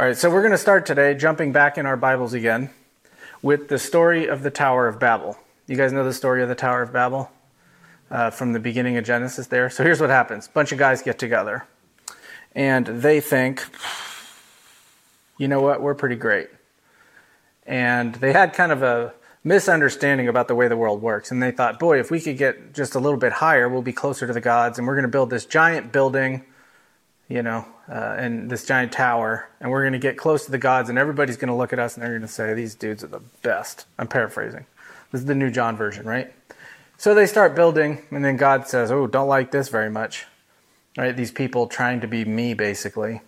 All right, so we're going to start today, jumping back in our Bibles again, with the story of the Tower of Babel. You guys know the story of the Tower of Babel uh, from the beginning of Genesis there? So here's what happens a bunch of guys get together, and they think, you know what, we're pretty great. And they had kind of a misunderstanding about the way the world works. And they thought, boy, if we could get just a little bit higher, we'll be closer to the gods, and we're going to build this giant building you know, uh, and this giant tower, and we're going to get close to the gods, and everybody's going to look at us and they're going to say, These dudes are the best. I'm paraphrasing. This is the New John version, right? So they start building, and then God says, Oh, don't like this very much. Right? These people trying to be me, basically.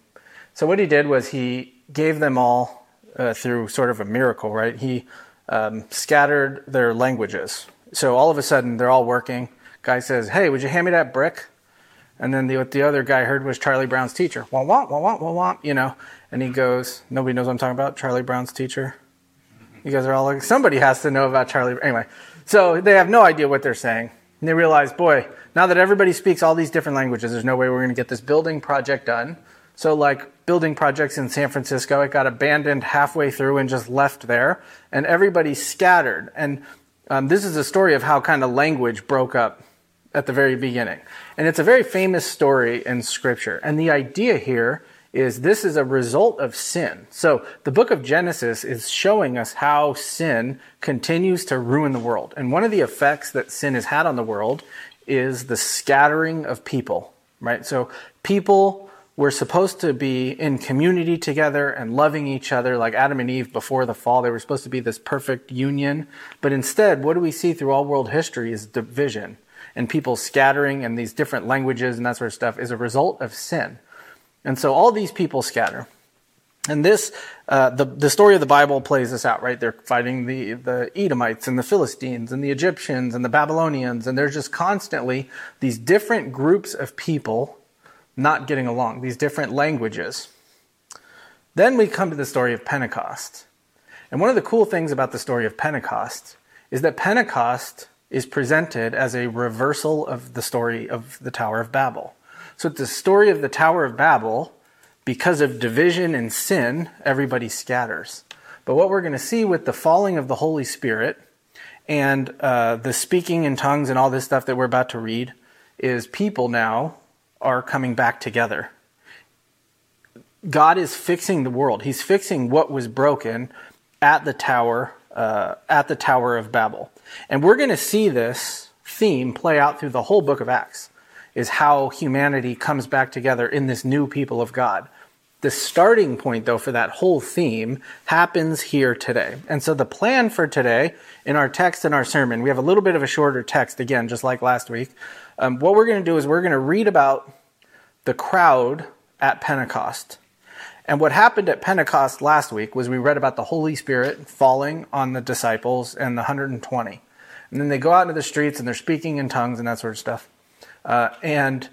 So what he did was he gave them all uh, through sort of a miracle, right? He um, scattered their languages. So all of a sudden, they're all working. Guy says, Hey, would you hand me that brick? And then the, what the other guy heard was Charlie Brown's teacher. Wah, wah, wah, wah, wah, you know. And he goes, nobody knows what I'm talking about, Charlie Brown's teacher. You guys are all like, somebody has to know about Charlie. Anyway, so they have no idea what they're saying. And they realize, boy, now that everybody speaks all these different languages, there's no way we're going to get this building project done. So, like building projects in San Francisco, it got abandoned halfway through and just left there. And everybody scattered. And um, this is a story of how kind of language broke up at the very beginning. And it's a very famous story in Scripture. And the idea here is this is a result of sin. So the book of Genesis is showing us how sin continues to ruin the world. And one of the effects that sin has had on the world is the scattering of people, right? So people were supposed to be in community together and loving each other like Adam and Eve before the fall. They were supposed to be this perfect union. But instead, what do we see through all world history is division and people scattering and these different languages and that sort of stuff is a result of sin. And so all these people scatter. And this, uh, the, the story of the Bible plays this out, right? They're fighting the, the Edomites and the Philistines and the Egyptians and the Babylonians, and there's just constantly these different groups of people not getting along, these different languages. Then we come to the story of Pentecost. And one of the cool things about the story of Pentecost is that Pentecost is presented as a reversal of the story of the Tower of Babel. So it's the story of the Tower of Babel. Because of division and sin, everybody scatters. But what we're going to see with the falling of the Holy Spirit and uh, the speaking in tongues and all this stuff that we're about to read is people now are coming back together. God is fixing the world. He's fixing what was broken at the tower, uh, at the Tower of Babel. And we're going to see this theme play out through the whole book of Acts, is how humanity comes back together in this new people of God. The starting point, though, for that whole theme happens here today. And so the plan for today in our text and our sermon, we have a little bit of a shorter text, again, just like last week. Um, what we're going to do is we're going to read about the crowd at Pentecost. And what happened at Pentecost last week was we read about the Holy Spirit falling on the disciples and the 120. And then they go out into the streets and they're speaking in tongues and that sort of stuff. Uh, and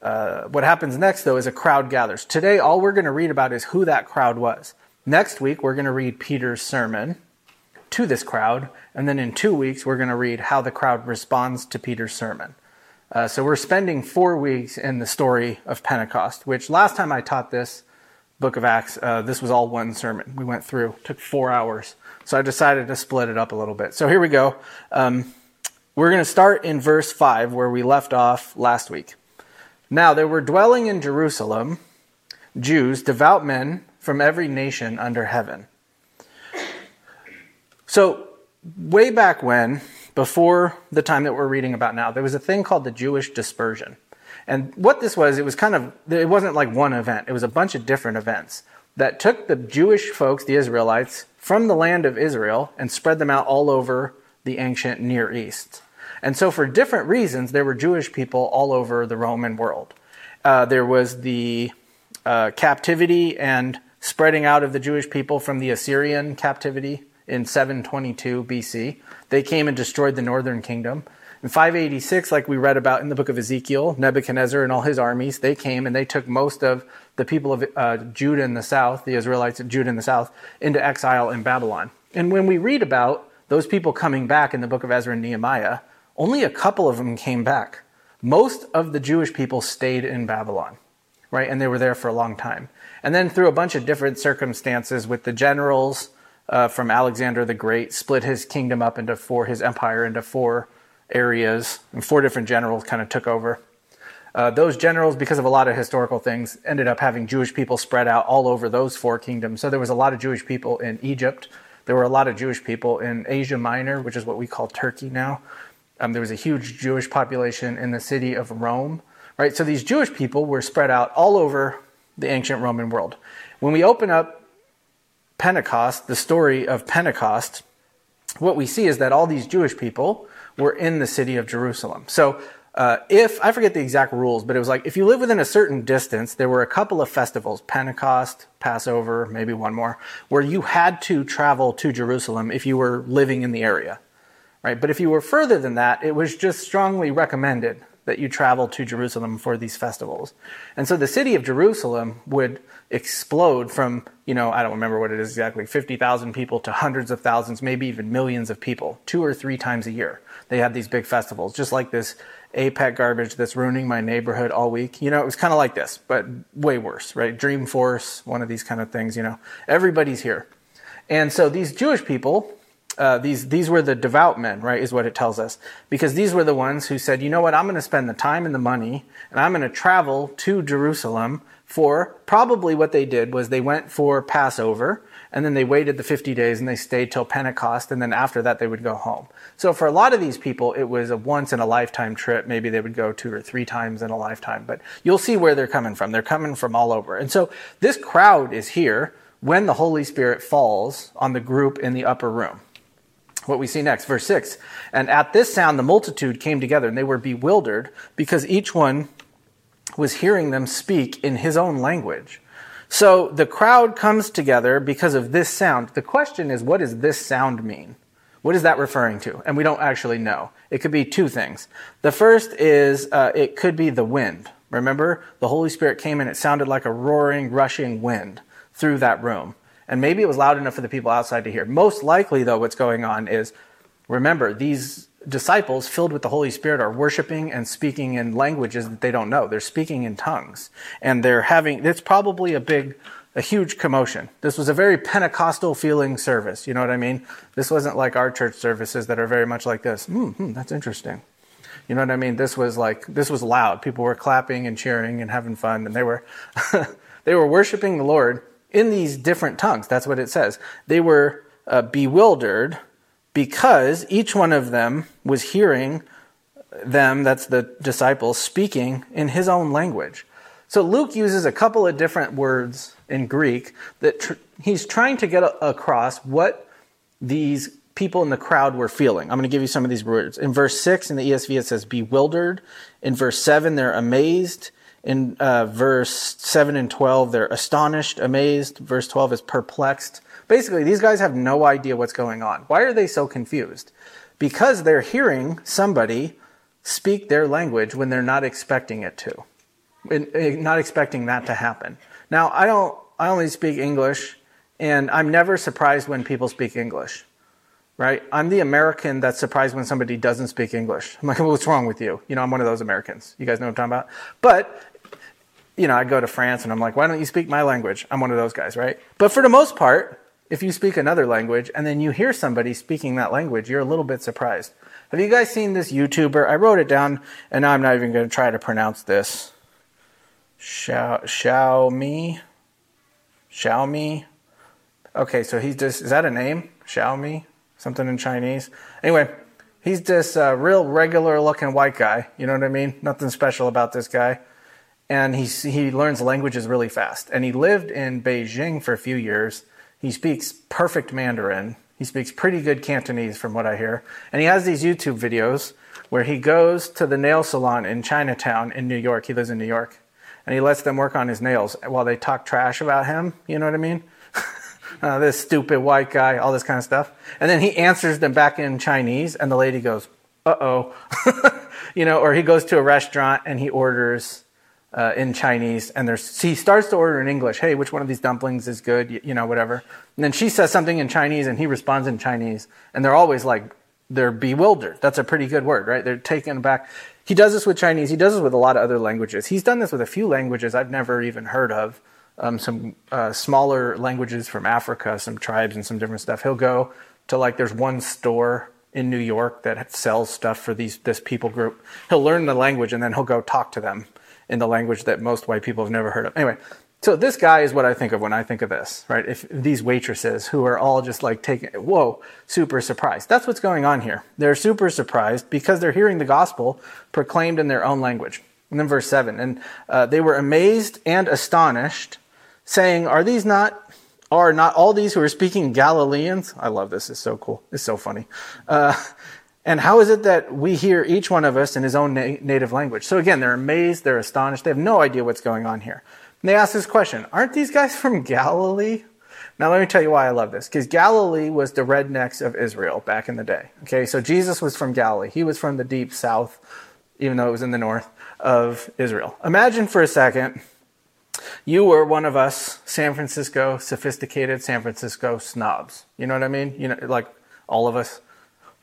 uh, what happens next, though, is a crowd gathers. Today, all we're going to read about is who that crowd was. Next week, we're going to read Peter's sermon to this crowd. And then in two weeks, we're going to read how the crowd responds to Peter's sermon. Uh, so we're spending four weeks in the story of Pentecost, which last time I taught this book of Acts, uh, this was all one sermon. We went through, took four hours. So I decided to split it up a little bit. So here we go. Um, we're going to start in verse 5 where we left off last week. Now there were dwelling in Jerusalem Jews, devout men from every nation under heaven. So, way back when, before the time that we're reading about now, there was a thing called the Jewish dispersion. And what this was, it was kind of, it wasn't like one event, it was a bunch of different events that took the Jewish folks, the Israelites, from the land of Israel and spread them out all over the ancient Near East. And so, for different reasons, there were Jewish people all over the Roman world. Uh, there was the uh, captivity and spreading out of the Jewish people from the Assyrian captivity in 722 BC. They came and destroyed the northern kingdom. In 586, like we read about in the book of Ezekiel, Nebuchadnezzar and all his armies, they came and they took most of the people of uh, Judah in the south, the Israelites of Judah in the south, into exile in Babylon. And when we read about those people coming back in the book of Ezra and Nehemiah, only a couple of them came back. Most of the Jewish people stayed in Babylon, right? And they were there for a long time. And then through a bunch of different circumstances with the generals uh, from Alexander the Great, split his kingdom up into four, his empire into four areas, and four different generals kind of took over. Uh, those generals, because of a lot of historical things, ended up having Jewish people spread out all over those four kingdoms. So there was a lot of Jewish people in Egypt. There were a lot of Jewish people in Asia Minor, which is what we call Turkey now. Um, there was a huge Jewish population in the city of Rome, right? So these Jewish people were spread out all over the ancient Roman world. When we open up Pentecost, the story of Pentecost, what we see is that all these Jewish people were in the city of Jerusalem. So uh, if I forget the exact rules, but it was like if you live within a certain distance, there were a couple of festivals, Pentecost, Passover, maybe one more, where you had to travel to Jerusalem if you were living in the area, right? But if you were further than that, it was just strongly recommended that you travel to Jerusalem for these festivals. And so the city of Jerusalem would explode from, you know, I don't remember what it is exactly, 50,000 people to hundreds of thousands, maybe even millions of people, two or three times a year. They had these big festivals, just like this APEC garbage that's ruining my neighborhood all week. You know, it was kind of like this, but way worse, right? Dreamforce, one of these kind of things, you know. Everybody's here. And so these Jewish people, uh, these these were the devout men, right? Is what it tells us, because these were the ones who said, you know what, I'm going to spend the time and the money, and I'm going to travel to Jerusalem for probably what they did was they went for Passover, and then they waited the 50 days and they stayed till Pentecost, and then after that they would go home. So for a lot of these people, it was a once in a lifetime trip. Maybe they would go two or three times in a lifetime, but you'll see where they're coming from. They're coming from all over, and so this crowd is here when the Holy Spirit falls on the group in the upper room what we see next, verse 6. And at this sound, the multitude came together, and they were bewildered because each one was hearing them speak in his own language. So the crowd comes together because of this sound. The question is, what does this sound mean? What is that referring to? And we don't actually know. It could be two things. The first is uh, it could be the wind. Remember, the Holy Spirit came and it sounded like a roaring, rushing wind through that room. And maybe it was loud enough for the people outside to hear. Most likely, though, what's going on is remember, these disciples filled with the Holy Spirit are worshiping and speaking in languages that they don't know. They're speaking in tongues. And they're having, it's probably a big, a huge commotion. This was a very Pentecostal feeling service. You know what I mean? This wasn't like our church services that are very much like this. Hmm, that's interesting. You know what I mean? This was like, this was loud. People were clapping and cheering and having fun and they were, they were worshiping the Lord in these different tongues. That's what it says. They were uh, bewildered because each one of them was hearing them, that's the disciples, speaking in his own language. So Luke uses a couple of different words in Greek that tr- he's trying to get a- across what these people in the crowd were feeling. I'm going to give you some of these words. In verse 6 in the ESV, it says bewildered. In verse 7, they're amazed. In uh, verse 7 and 12, they're astonished, amazed. Verse 12 is perplexed. Basically, these guys have no idea what's going on. Why are they so confused? Because they're hearing somebody speak their language when they're not expecting it to, eh, not expecting that to happen. Now, I don't, I only speak English, and I'm never surprised when people speak English right? I'm the American that's surprised when somebody doesn't speak English. I'm like, well, what's wrong with you? You know, I'm one of those Americans. You guys know what I'm talking about? But you know, I go to France and I'm like, why don't you speak my language? I'm one of those guys, right? But for the most part, if you speak another language and then you hear somebody speaking that language, you're a little bit surprised. Have you guys seen this YouTuber? I wrote it down and now I'm not even going to try to pronounce this. Xiao, Xiaomi? Xiaomi? Okay, so he's just, is that a name? Xiaomi? Something in Chinese? Anyway, he's this uh, real regular looking white guy. You know what I mean? Nothing special about this guy and he he learns languages really fast. And he lived in Beijing for a few years. He speaks perfect Mandarin. He speaks pretty good Cantonese, from what I hear. And he has these YouTube videos where he goes to the nail salon in Chinatown in New York. He lives in New York, and he lets them work on his nails while they talk trash about him. You know what I mean? uh, this stupid white guy, all this kind of stuff. And then he answers them back in Chinese, and the lady goes, "Uh oh," you know. Or he goes to a restaurant and he orders uh, in Chinese, and there's he starts to order in English. Hey, which one of these dumplings is good? You, you, know, whatever. And then she says something in Chinese, and he responds in Chinese, and they're always like they're bewildered. That's a pretty good word, right? They're taken aback. He does this with Chinese. He does this with a lot of other languages. He's done this with a few languages I've never even heard of. um, some uh, smaller languages from Africa, some tribes and some different stuff. He'll go to like there's one store in New York that sells stuff for these this people group. He'll learn the language and then he'll go talk to them in the language that most white people have never heard of. Anyway, so this guy is what I think of when I think of this, right? If these waitresses who are all just like taking, whoa, super surprised. That's what's going on here. They're super surprised because they're hearing the gospel proclaimed in their own language. And then verse seven, and uh, they were amazed and astonished, saying, "Are these not?" Are not all these who are speaking Galileans? I love this. It's so cool. It's so funny. Uh, and how is it that we hear each one of us in his own na- native language? So again, they're amazed, they're astonished, they have no idea what's going on here. And they ask this question Aren't these guys from Galilee? Now, let me tell you why I love this. Because Galilee was the rednecks of Israel back in the day. Okay, so Jesus was from Galilee. He was from the deep south, even though it was in the north of Israel. Imagine for a second you were one of us San Francisco, sophisticated San Francisco snobs. You know what I mean? You know, like all of us,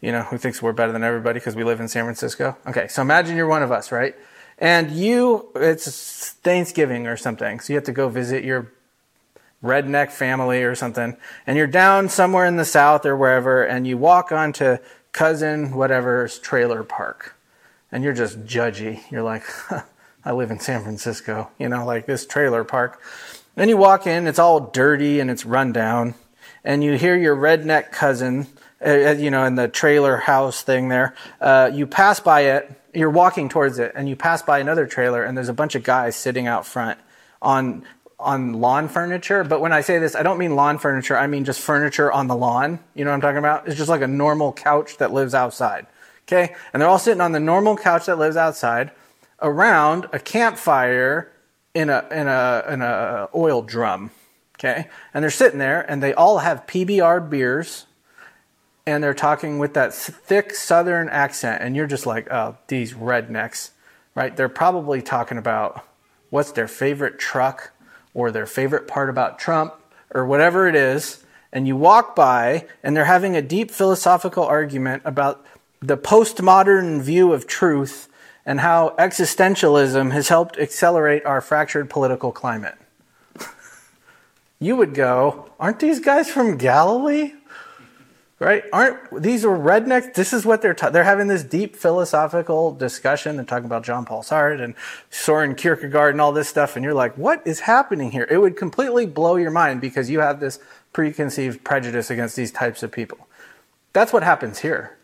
you know, who thinks we're better than everybody because we live in San Francisco. Okay, so imagine you're one of us, right? and you, it's Thanksgiving or something, so you have to go visit your redneck family or something, and you're down somewhere in the south or wherever, and you walk onto cousin whatever's trailer park, and you're just judgy. You're like, I live in San Francisco, you know, like this trailer park. Then you walk in, it's all dirty and it's run down, and you hear your redneck cousin, uh, uh you know, in the trailer house thing there. Uh, you pass by it, you're walking towards it and you pass by another trailer and there's a bunch of guys sitting out front on on lawn furniture. But when I say this, I don't mean lawn furniture. I mean just furniture on the lawn. You know what I'm talking about? It's just like a normal couch that lives outside. Okay? And they're all sitting on the normal couch that lives outside around a campfire in a in a in a oil drum. Okay? And they're sitting there and they all have PBR beers and they're talking with that thick southern accent and you're just like oh these rednecks right? They're probably talking about what's their favorite truck or their favorite part about trump or whatever it is and you walk by and they're having a deep philosophical argument about the postmodern view of truth and how existentialism has helped accelerate our fractured political climate. You would go aren't these guys from galilee right? Aren't these are rednecks? This is what they're ta- they're having this deep philosophical discussion. They're talking about John Paul Sartre and Soren Kierkegaard and all this stuff, and you're like, what is happening here? It would completely blow your mind because you have this preconceived prejudice against these types of people. That's what happens here.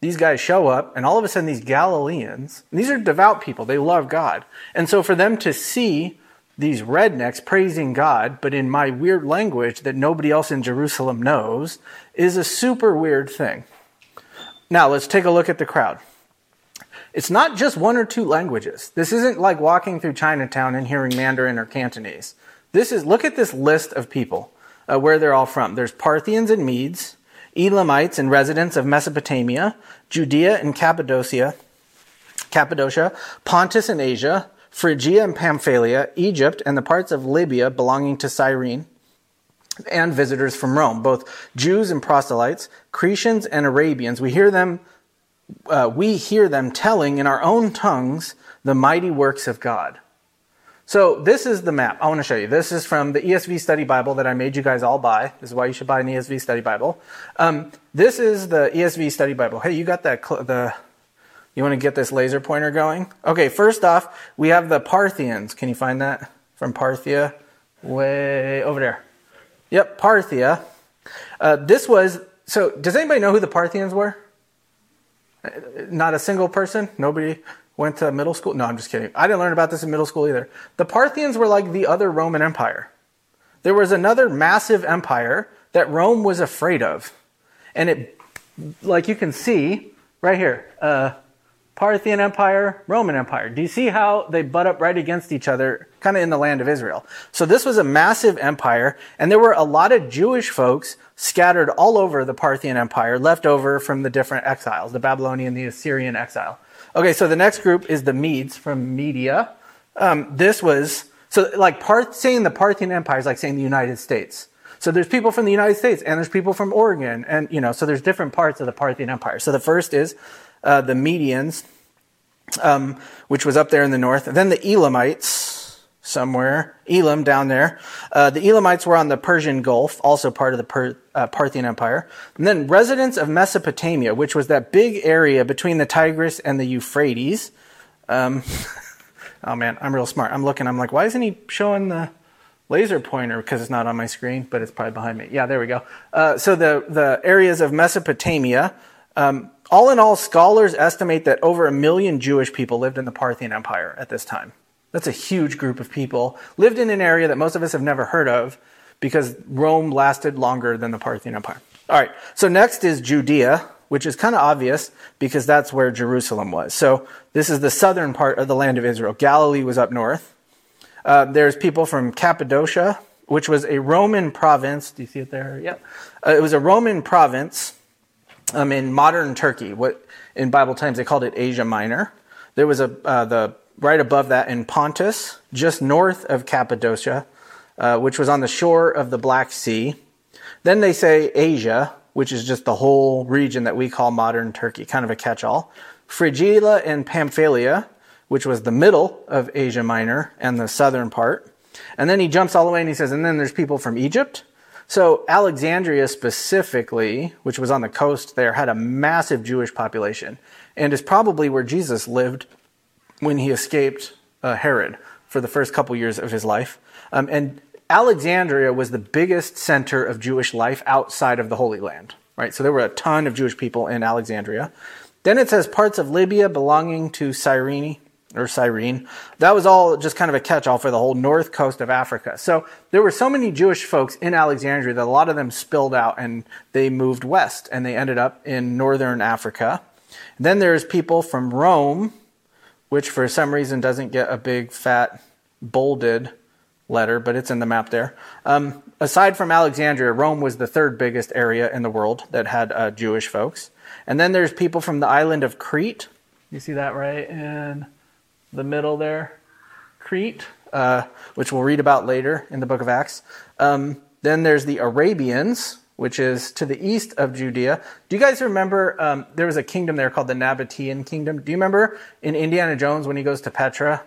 These guys show up, and all of a sudden, these Galileans, these are devout people, they love God. And so, for them to see these rednecks praising God, but in my weird language that nobody else in Jerusalem knows, is a super weird thing. Now, let's take a look at the crowd. It's not just one or two languages. This isn't like walking through Chinatown and hearing Mandarin or Cantonese. This is, look at this list of people, uh, where they're all from. There's Parthians and Medes, Elamites and residents of Mesopotamia, Judea and Cappadocia, Cappadocia, Pontus and Asia, Phrygia and Pamphylia, Egypt, and the parts of Libya belonging to Cyrene, and visitors from Rome, both Jews and proselytes, Cretians and Arabians. We hear them, uh, we hear them telling in our own tongues the mighty works of God. So this is the map. I want to show you. This is from the ESV Study Bible that I made you guys all buy. This is why you should buy an ESV Study Bible. Um, this is the ESV Study Bible. Hey, you got that cl- the you want to get this laser pointer going? Okay, first off, we have the Parthians. Can you find that from Parthia? Way over there. Yep, Parthia. Uh, this was, so does anybody know who the Parthians were? Not a single person? Nobody went to middle school? No, I'm just kidding. I didn't learn about this in middle school either. The Parthians were like the other Roman Empire. There was another massive empire that Rome was afraid of. And it, like you can see right here, uh, Parthian Empire, Roman Empire. Do you see how they butt up right against each other, kind of in the land of Israel? So this was a massive empire, and there were a lot of Jewish folks scattered all over the Parthian Empire, left over from the different exiles, the Babylonian, the Assyrian exile. Okay, so the next group is the Medes from Media. Um, this was, so like Parth, saying the Parthian Empire is like saying the United States. So there's people from the United States, and there's people from Oregon, and you know, so there's different parts of the Parthian Empire. So the first is uh, the Medians, um, which was up there in the north. then the Elamites. somewhere. Elam down there. Uh, the Elamites were on the Persian Gulf, also part of the per, uh, Parthian Empire. And then residents of Mesopotamia, which was that big area between the Tigris and the Euphrates. Um, oh man, I'm real smart. I'm looking. I'm like, why isn't he showing the laser pointer? Because it's not on my screen, but it's probably behind me. Yeah, there we go. Uh, so the the areas of Mesopotamia. Um, all in all, scholars estimate that over a million Jewish people lived in the Parthian Empire at this time. That's a huge group of people. Lived in an area that most of us have never heard of because Rome lasted longer than the Parthian Empire. All right, so next is Judea, which is kind of obvious because that's where Jerusalem was. So this is the southern part of the land of Israel. Galilee was up north. Uh, there's people from Cappadocia, which was a Roman province. Do you see it there? Yeah. Uh, it was a Roman province um, in modern Turkey. What in Bible times they called it Asia Minor. There was a uh, the right above that in Pontus, just north of Cappadocia, uh, which was on the shore of the Black Sea. Then they say Asia, which is just the whole region that we call modern Turkey, kind of a catch-all. Phrygia and Pamphylia, which was the middle of Asia Minor and the southern part. And then he jumps all the way and he says, and then there's people from Egypt, so Alexandria specifically, which was on the coast there, had a massive Jewish population and is probably where Jesus lived when he escaped uh, Herod for the first couple years of his life. Um, and Alexandria was the biggest center of Jewish life outside of the Holy Land, right? So there were a ton of Jewish people in Alexandria. Then it says parts of Libya belonging to Cyrene, or Cyrene. That was all just kind of a catch all for the whole north coast of Africa. So there were so many Jewish folks in Alexandria that a lot of them spilled out and they moved west and they ended up in northern Africa. then there's people from Rome, which for some reason doesn't get a big fat bolded letter, but it's in the map there. Um, aside from Alexandria, Rome was the third biggest area in the world that had uh, Jewish folks. And then there's people from the island of Crete. You see that right in the middle there, Crete, uh, which we'll read about later in the book of Acts. Um, then there's the Arabians, which is to the east of Judea. Do you guys remember um, there was a kingdom there called the Nabatean kingdom? Do you remember in Indiana Jones when he goes to Petra?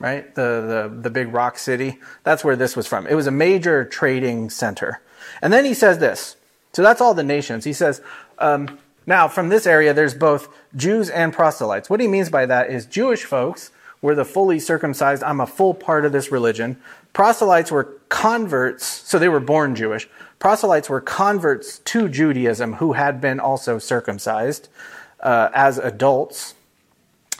Right, the, the the big rock city. That's where this was from. It was a major trading center. And then he says this. So that's all the nations. He says, um, now, from this area, there's both Jews and proselytes. What he means by that is Jewish folks were the fully circumcised, I'm a full part of this religion. Proselytes were converts, so they were born Jewish. Proselytes were converts to Judaism who had been also circumcised uh, as adults.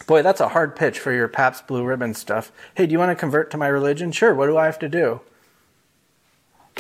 Boy, that's a hard pitch for your Pabst Blue Ribbon stuff. Hey, do you want to convert to my religion? Sure, what do I have to do?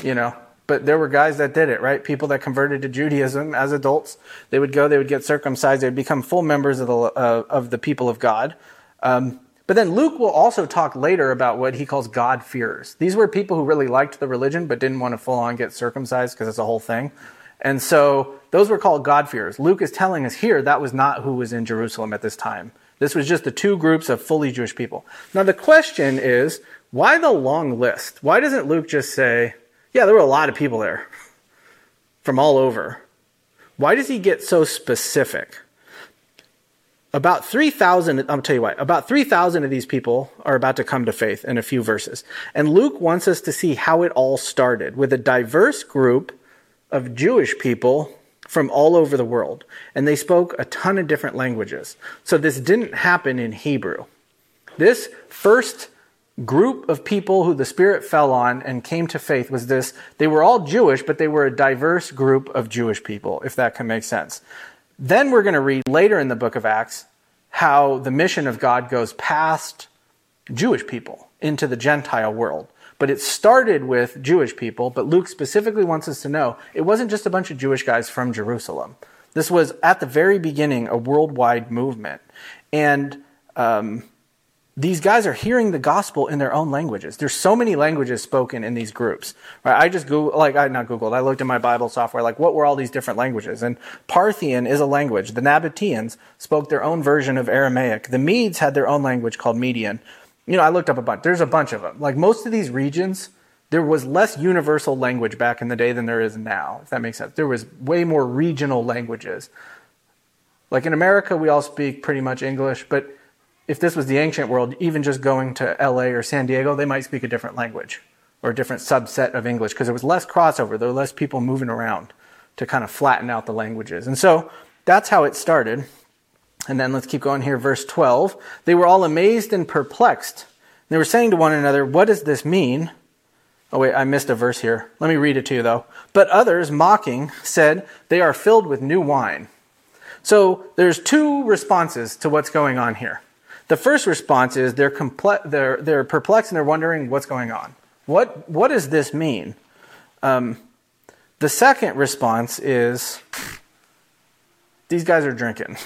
You know, but there were guys that did it, right? People that converted to Judaism as adults. They would go, they would get circumcised, they would become full members of the, uh, of the people of God. Um, but then Luke will also talk later about what he calls God-fearers. These were people who really liked the religion but didn't want to full on get circumcised because it's a whole thing. And so those were called God-fearers. Luke is telling us here that was not who was in Jerusalem at this time. This was just the two groups of fully Jewish people. Now the question is, why the long list? Why doesn't Luke just say, yeah, there were a lot of people there from all over. Why does he get so specific? About 3,000, I'll tell you why, about 3,000 of these people are about to come to faith in a few verses. And Luke wants us to see how it all started with a diverse group of Jewish people from all over the world. And they spoke a ton of different languages. So this didn't happen in Hebrew. This first group of people who the Spirit fell on and came to faith was this they were all Jewish, but they were a diverse group of Jewish people, if that can make sense. Then we're going to read later in the book of Acts how the mission of God goes past Jewish people into the Gentile world. But it started with Jewish people, but Luke specifically wants us to know it wasn't just a bunch of Jewish guys from Jerusalem. This was at the very beginning a worldwide movement. And um, these guys are hearing the gospel in their own languages. There's so many languages spoken in these groups. Right? I just Google, like I not Googled. I looked in my Bible software, like what were all these different languages? And Parthian is a language. The Nabateans spoke their own version of Aramaic. The Medes had their own language called Median. You know, I looked up a bunch. There's a bunch of them. Like most of these regions, there was less universal language back in the day than there is now. If that makes sense, there was way more regional languages. Like in America, we all speak pretty much English, but if this was the ancient world, even just going to LA or San Diego, they might speak a different language or a different subset of English because there was less crossover. There were less people moving around to kind of flatten out the languages. And so that's how it started. And then let's keep going here, verse 12. They were all amazed and perplexed. They were saying to one another, What does this mean? Oh, wait, I missed a verse here. Let me read it to you, though. But others, mocking, said, They are filled with new wine. So there's two responses to what's going on here. The first response is they're, comple- they're, they're perplexed and they're wondering what's going on. What, what does this mean? Um, the second response is these guys are drinking.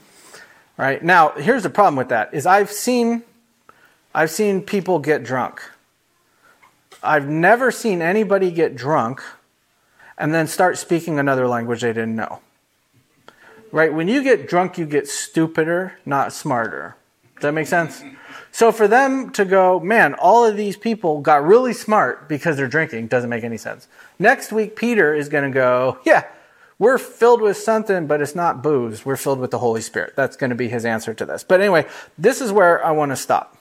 right? Now, here's the problem with that is I've seen I've seen people get drunk. I've never seen anybody get drunk and then start speaking another language they didn't know. Right? When you get drunk, you get stupider, not smarter. Does that make sense? So for them to go, man, all of these people got really smart because they're drinking doesn't make any sense. Next week, Peter is going to go, yeah, we're filled with something, but it's not booze. We're filled with the Holy Spirit. That's going to be his answer to this. But anyway, this is where I want to stop.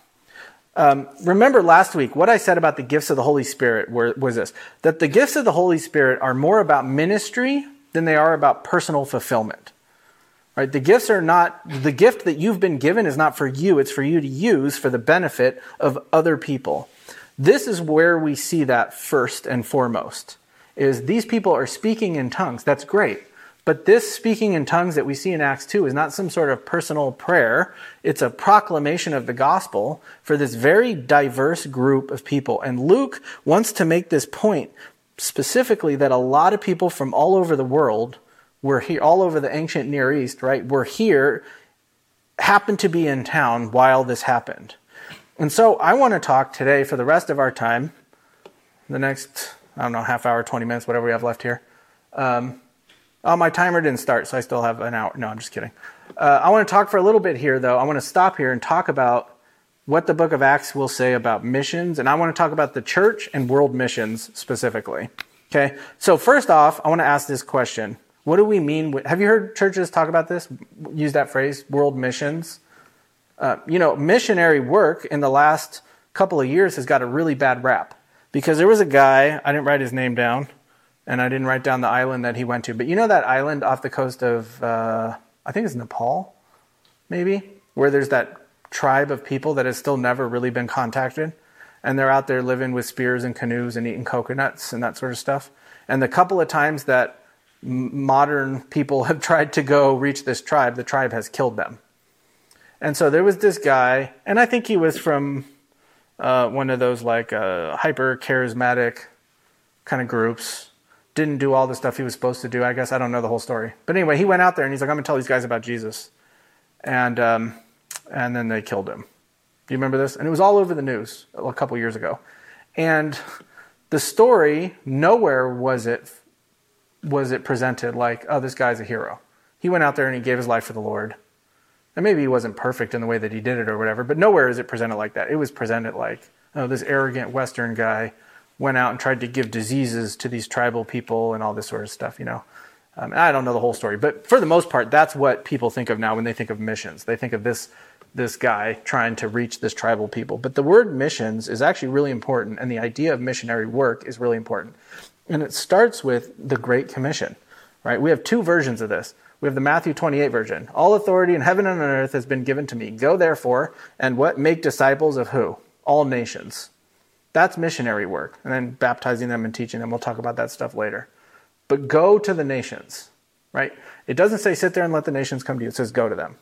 Um, remember last week, what I said about the gifts of the Holy Spirit were, was this that the gifts of the Holy Spirit are more about ministry than they are about personal fulfillment. Right? The gifts are not, the gift that you've been given is not for you, it's for you to use for the benefit of other people. This is where we see that first and foremost. Is these people are speaking in tongues. That's great. But this speaking in tongues that we see in Acts 2 is not some sort of personal prayer. It's a proclamation of the gospel for this very diverse group of people. And Luke wants to make this point specifically that a lot of people from all over the world were here, all over the ancient Near East, right, We're here, happened to be in town while this happened. And so I want to talk today for the rest of our time, the next, I don't know, half hour, 20 minutes, whatever we have left here. Um, Oh, my timer didn't start, so I still have an hour. No, I'm just kidding. Uh, I want to talk for a little bit here, though. I want to stop here and talk about what the book of Acts will say about missions, and I want to talk about the church and world missions specifically. Okay, so first off, I want to ask this question What do we mean? Have you heard churches talk about this? Use that phrase, world missions? Uh, you know, missionary work in the last couple of years has got a really bad rap because there was a guy, I didn't write his name down and I didn't write down the island that he went to. But you know that island off the coast of, uh, I think it's Nepal, maybe, where there's that tribe of people that has still never really been contacted, and they're out there living with spears and canoes and eating coconuts and that sort of stuff. And the couple of times that modern people have tried to go reach this tribe, the tribe has killed them. And so there was this guy, and I think he was from uh, one of those like uh, hyper charismatic kind of groups didn't do all the stuff he was supposed to do. I guess I don't know the whole story, but anyway, he went out there and he's like, "I'm gonna tell these guys about Jesus," and um, and then they killed him. Do you remember this? And it was all over the news a couple years ago, and the story nowhere was it was it presented like, "Oh, this guy's a hero." He went out there and he gave his life for the Lord. And maybe he wasn't perfect in the way that he did it or whatever, but nowhere is it presented like that. It was presented like, oh, this arrogant Western guy went out and tried to give diseases to these tribal people and all this sort of stuff, you know. Um, I don't know the whole story, but for the most part, that's what people think of now when they think of missions. They think of this this guy trying to reach this tribal people. But the word missions is actually really important, and the idea of missionary work is really important. And it starts with the Great Commission, right? We have two versions of this. We have the Matthew 28 version. All authority in heaven and on earth has been given to me. Go therefore and what? Make disciples of who? All nations. That's missionary work. And then baptizing them and teaching them. We'll talk about that stuff later. But go to the nations, right? It doesn't say sit there and let the nations come to you. It says go to them.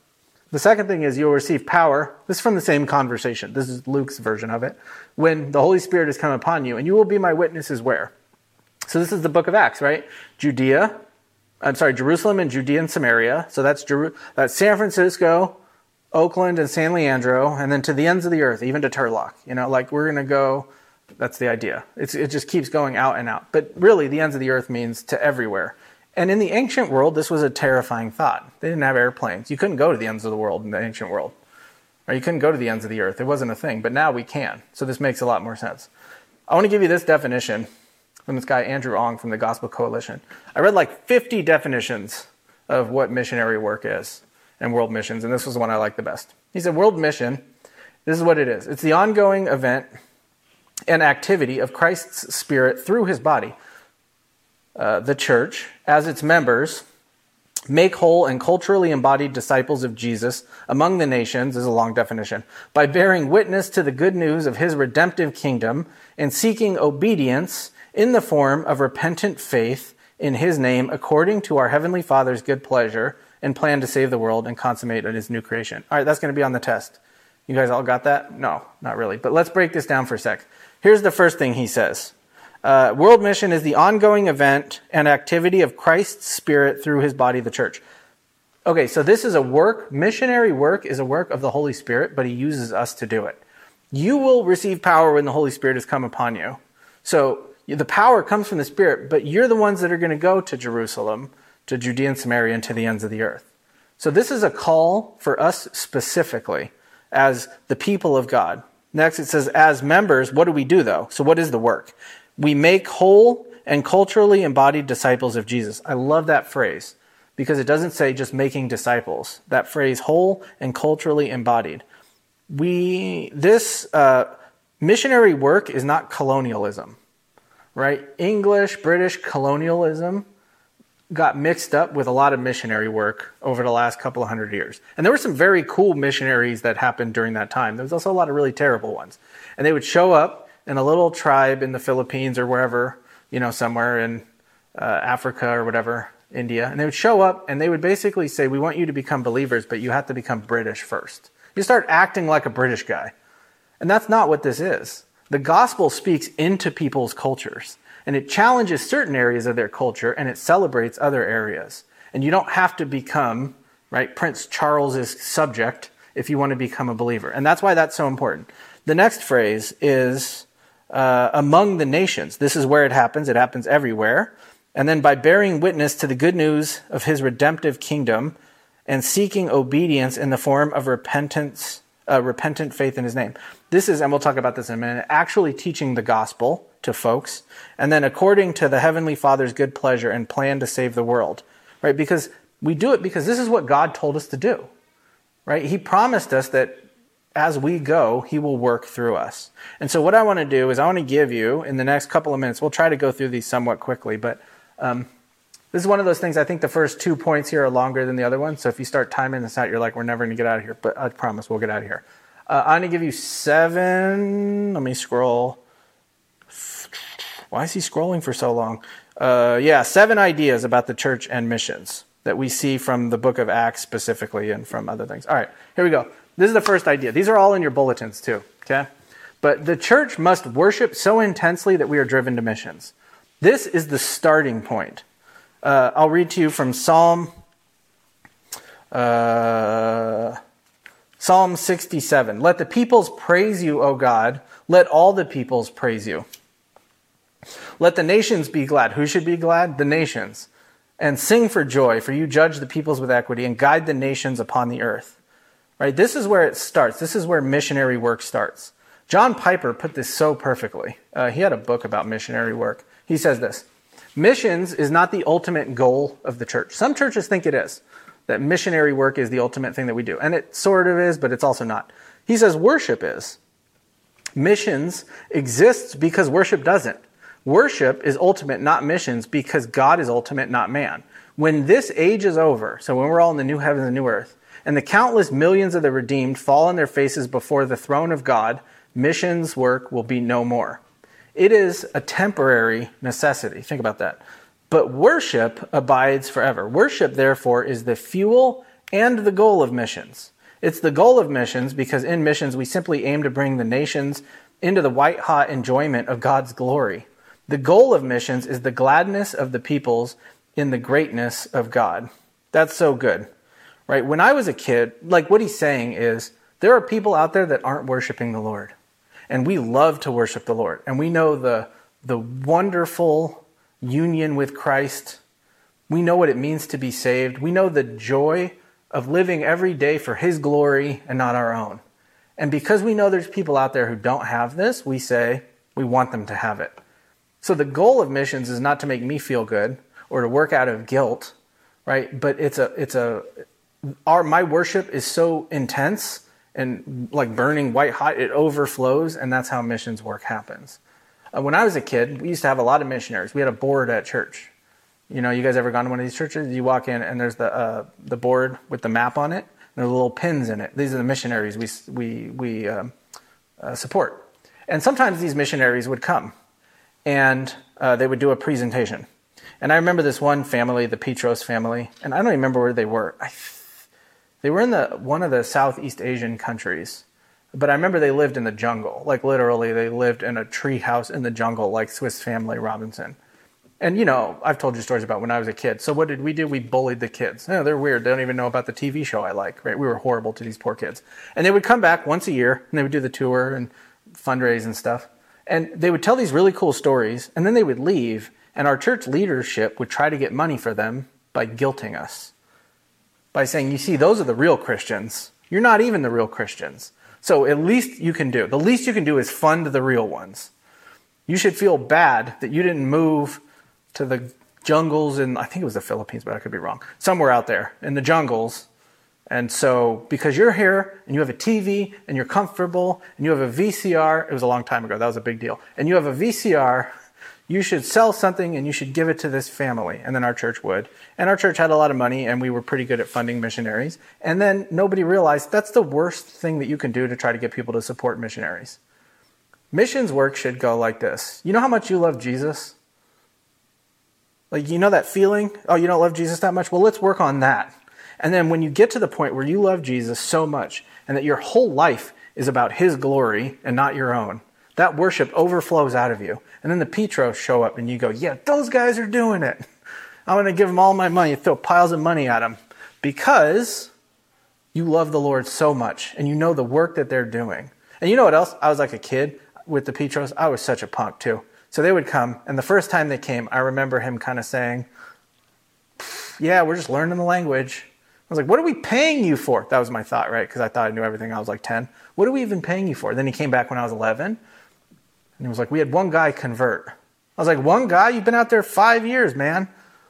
The second thing is you'll receive power. This is from the same conversation. This is Luke's version of it. When the Holy Spirit has come upon you, and you will be my witnesses where? So this is the book of Acts, right? Judea, I'm sorry, Jerusalem and Judea and Samaria. So that's that's San Francisco, Oakland, and San Leandro, and then to the ends of the earth, even to Turlock. You know, like we're going to go that's the idea. It's, it just keeps going out and out. But really, the ends of the earth means to everywhere. And in the ancient world, this was a terrifying thought. They didn't have airplanes. You couldn't go to the ends of the world in the ancient world. Or you couldn't go to the ends of the earth. It wasn't a thing. But now we can. So this makes a lot more sense. I want to give you this definition from this guy, Andrew Ong from the Gospel Coalition. I read like 50 definitions of what missionary work is. and world missions, and this was the one I liked the best. He said, World mission, this is what it is it's the ongoing event and activity of Christ's Spirit through his body, uh, the church, as its members make whole and culturally embodied disciples of Jesus among the nations is a long definition by bearing witness to the good news of his redemptive kingdom and seeking obedience in the form of repentant faith in his name according to our heavenly father's good pleasure and plan to save the world and consummate his new creation all right that's going to be on the test you guys all got that no not really but let's break this down for a sec here's the first thing he says uh, world mission is the ongoing event and activity of Christ's Spirit through his body, the church. Okay, so this is a work, missionary work is a work of the Holy Spirit, but he uses us to do it. You will receive power when the Holy Spirit has come upon you. So the power comes from the Spirit, but you're the ones that are going to go to Jerusalem, to Judea and Samaria, and to the ends of the earth. So this is a call for us specifically as the people of God. Next, it says, as members, what do we do though? So what is the work? We make whole and culturally embodied disciples of Jesus. I love that phrase because it doesn't say just making disciples. That phrase, whole and culturally embodied. We, this uh, missionary work is not colonialism, right? English, British colonialism got mixed up with a lot of missionary work over the last couple of hundred years. And there were some very cool missionaries that happened during that time. There was also a lot of really terrible ones. And they would show up in a little tribe in the Philippines or wherever, you know, somewhere in uh, Africa or whatever, India, and they would show up and they would basically say, "We want you to become believers, but you have to become British first. You start acting like a British guy." And that's not what this is. The gospel speaks into people's cultures, and it challenges certain areas of their culture and it celebrates other areas. And you don't have to become, right, Prince Charles's subject if you want to become a believer. And that's why that's so important. The next phrase is uh, among the nations. This is where it happens. It happens everywhere. And then by bearing witness to the good news of his redemptive kingdom and seeking obedience in the form of repentance, uh, repentant faith in his name. This is, and we'll talk about this in a minute, actually teaching the gospel to folks. And then according to the Heavenly Father's good pleasure and plan to save the world. Right? Because we do it because this is what God told us to do. Right? He promised us that as we go, He will work through us. And so, what I want to do is, I want to give you in the next couple of minutes, we'll try to go through these somewhat quickly, but um, this is one of those things. I think the first two points here are longer than the other one. So, if you start timing this out, you're like, we're never going to get out of here. But I promise we'll get out of here. Uh, I'm going to give you seven. Let me scroll. Why is he scrolling for so long? Uh, yeah, seven ideas about the church and missions that we see from the book of Acts specifically and from other things. All right, here we go. This is the first idea. These are all in your bulletins too, okay? But the church must worship so intensely that we are driven to missions. This is the starting point. Uh, I'll read to you from Psalm uh, Psalm 67. Let the peoples praise you, O God. Let all the peoples praise you. Let the nations be glad. Who should be glad? The nations. And sing for joy, for you judge the peoples with equity and guide the nations upon the earth. Right? This is where it starts. This is where missionary work starts. John Piper put this so perfectly. Uh, he had a book about missionary work. He says this Missions is not the ultimate goal of the church. Some churches think it is, that missionary work is the ultimate thing that we do. And it sort of is, but it's also not. He says worship is. Missions exists because worship doesn't. Worship is ultimate, not missions, because God is ultimate, not man. When this age is over, so when we're all in the new heavens and new earth, and the countless millions of the redeemed fall on their faces before the throne of God, missions work will be no more. It is a temporary necessity. Think about that. But worship abides forever. Worship, therefore, is the fuel and the goal of missions. It's the goal of missions because in missions we simply aim to bring the nations into the white hot enjoyment of God's glory. The goal of missions is the gladness of the peoples in the greatness of God. That's so good right? When I was a kid, like what he's saying is there are people out there that aren't worshiping the Lord. And we love to worship the Lord. And we know the, the wonderful union with Christ. We know what it means to be saved. We know the joy of living every day for His glory and not our own. And because we know there's people out there who don't have this, we say we want them to have it. So the goal of missions is not to make me feel good or to work out of guilt, right? But it's a, it's a, our my worship is so intense and like burning white hot, it overflows, and that's how missions work happens. Uh, when I was a kid, we used to have a lot of missionaries. We had a board at church. You know, you guys ever gone to one of these churches? You walk in and there's the uh, the board with the map on it. There are little pins in it. These are the missionaries we we we um, uh, support. And sometimes these missionaries would come, and uh, they would do a presentation. And I remember this one family, the Petros family, and I don't remember where they were. I, they were in the one of the Southeast Asian countries, but I remember they lived in the jungle. Like literally, they lived in a tree house in the jungle, like Swiss Family Robinson. And you know, I've told you stories about when I was a kid. So what did we do? We bullied the kids. Oh, they're weird. They don't even know about the TV show I like. Right? We were horrible to these poor kids. And they would come back once a year, and they would do the tour and fundraise and stuff. And they would tell these really cool stories, and then they would leave and our church leadership would try to get money for them by guilting us, by saying, You see, those are the real Christians. You're not even the real Christians. So at least you can do, the least you can do is fund the real ones. You should feel bad that you didn't move to the jungles in, I think it was the Philippines, but I could be wrong, somewhere out there in the jungles. And so, because you're here and you have a TV and you're comfortable and you have a VCR, it was a long time ago, that was a big deal, and you have a VCR you should sell something and you should give it to this family. And then our church would. And our church had a lot of money and we were pretty good at funding missionaries. And then nobody realized that's the worst thing that you can do to try to get people to support missionaries. Missions work should go like this. You know how much you love Jesus? Like, you know that feeling? Oh, you don't love Jesus that much? Well, let's work on that. And then when you get to the point where you love Jesus so much and that your whole life is about his glory and not your own, that worship overflows out of you. And then the Petros show up and you go, yeah, those guys are doing it. I'm going to give them all my money, throw piles of money at them because you love the Lord so much and you know the work that they're doing. And you know what else? I was like a kid with the Petros. I was such a punk too. So they would come, and the first time they came, I remember him kind of saying, Yeah, we're just learning the language. I was like, What are we paying you for? That was my thought, right? Because I thought I knew everything. I was like 10. What are we even paying you for? Then he came back when I was 11. And he was like, We had one guy convert. I was like, One guy? You've been out there five years, man.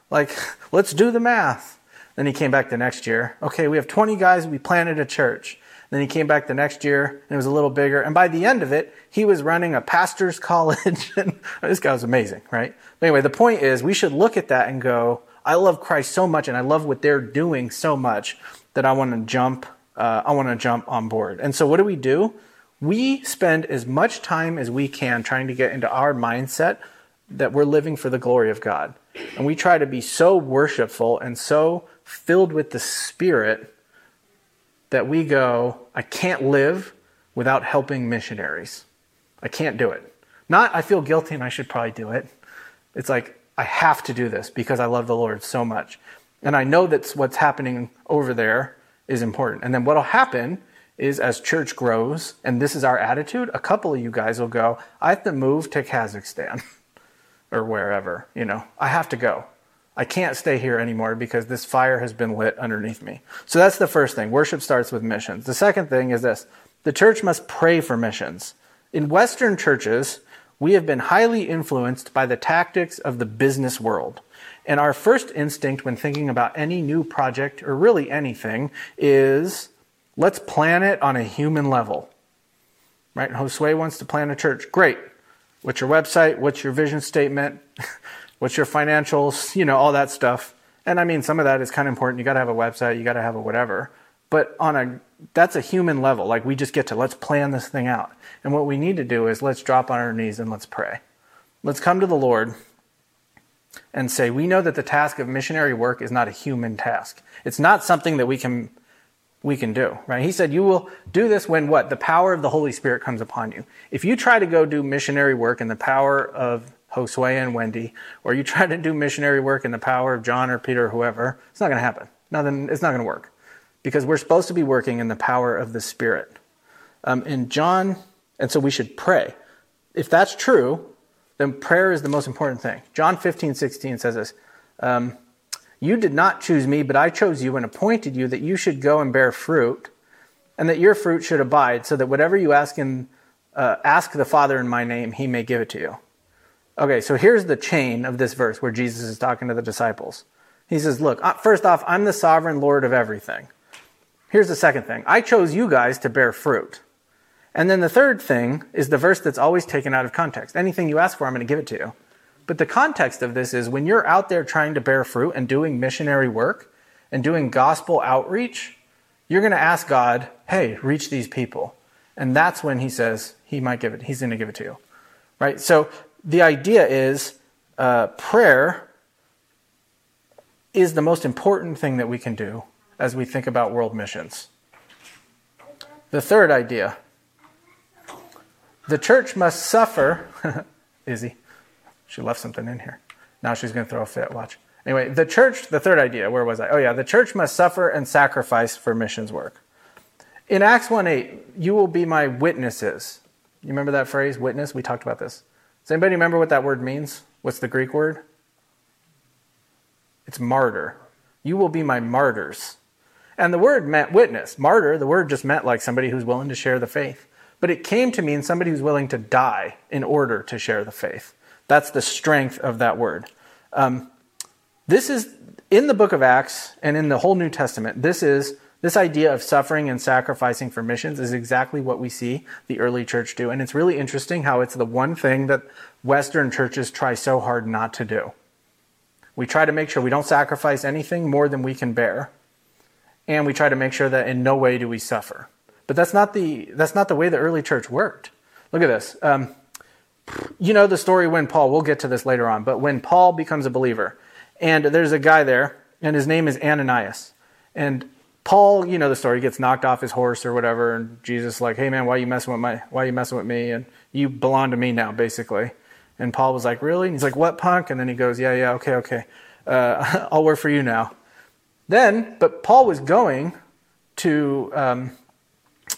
Like, let's do the math. Then he came back the next year. Okay, we have 20 guys. We planted a church. Then he came back the next year and it was a little bigger. And by the end of it, he was running a pastor's college. and this guy was amazing, right? But anyway, the point is we should look at that and go, I love Christ so much and I love what they're doing so much that I want to jump, uh, I want to jump on board. And so what do we do? We spend as much time as we can trying to get into our mindset that we're living for the glory of God. And we try to be so worshipful and so filled with the Spirit that we go, I can't live without helping missionaries. I can't do it. Not, I feel guilty and I should probably do it. It's like, I have to do this because I love the Lord so much. And I know that what's happening over there is important. And then what'll happen is as church grows, and this is our attitude, a couple of you guys will go, I have to move to Kazakhstan or wherever, you know, I have to go. I can't stay here anymore because this fire has been lit underneath me. So that's the first thing. Worship starts with missions. The second thing is this the church must pray for missions. In Western churches, we have been highly influenced by the tactics of the business world. And our first instinct when thinking about any new project or really anything is Let's plan it on a human level. Right? And Josue wants to plan a church. Great. What's your website? What's your vision statement? What's your financials? You know, all that stuff. And I mean, some of that is kind of important. You got to have a website, you got to have a whatever. But on a that's a human level. Like we just get to let's plan this thing out. And what we need to do is let's drop on our knees and let's pray. Let's come to the Lord and say, we know that the task of missionary work is not a human task. It's not something that we can we can do, right? He said, you will do this when what? The power of the Holy Spirit comes upon you. If you try to go do missionary work in the power of Josue and Wendy, or you try to do missionary work in the power of John or Peter or whoever, it's not going to happen. Nothing, it's not going to work. Because we're supposed to be working in the power of the Spirit. Um, in John, and so we should pray. If that's true, then prayer is the most important thing. John 15, 16 says this. Um, you did not choose me, but I chose you and appointed you that you should go and bear fruit, and that your fruit should abide, so that whatever you ask in uh, ask the Father in my name, he may give it to you. Okay, so here's the chain of this verse where Jesus is talking to the disciples. He says, Look, first off, I'm the sovereign Lord of everything. here's the second thing I chose you guys to bear fruit. And then the third thing is the verse that's always taken out of context. Anything you ask for, I'm going to give it to you. But the context of this is when you're out there trying to bear fruit and doing missionary work and doing gospel outreach, you're going to ask God, hey, reach these people. And that's when he says he might give it, he's going to give it to you. Right? So the idea is uh, prayer is the most important thing that we can do as we think about world missions. The third idea the church must suffer. Izzy, she left something in here. Now she's going to throw a fit. Watch. Anyway, the church, the third idea, where was I? Oh, yeah, the church must suffer and sacrifice for missions work. In Acts 1 8, you will be my witnesses. You remember that phrase, witness? We talked about this. Does anybody remember what that word means? What's the Greek word? It's martyr. You will be my martyrs. And the word meant witness. Martyr, the word just meant like somebody who's willing to share the faith. But it came to mean somebody who's willing to die in order to share the faith. That's the strength of that word. Um, this is in the book of Acts and in the whole New Testament. This is this idea of suffering and sacrificing for missions is exactly what we see the early church do. And it's really interesting how it's the one thing that Western churches try so hard not to do. We try to make sure we don't sacrifice anything more than we can bear. And we try to make sure that in no way do we suffer. But that's not the, that's not the way the early church worked. Look at this. Um, you know the story when Paul, we'll get to this later on, but when Paul becomes a believer, and there's a guy there, and his name is Ananias. And Paul, you know the story, gets knocked off his horse or whatever, and Jesus like, hey man, why are you messing with my why you messing with me? And you belong to me now, basically. And Paul was like, Really? And he's like, What punk? And then he goes, Yeah, yeah, okay, okay. Uh, I'll work for you now. Then, but Paul was going to um,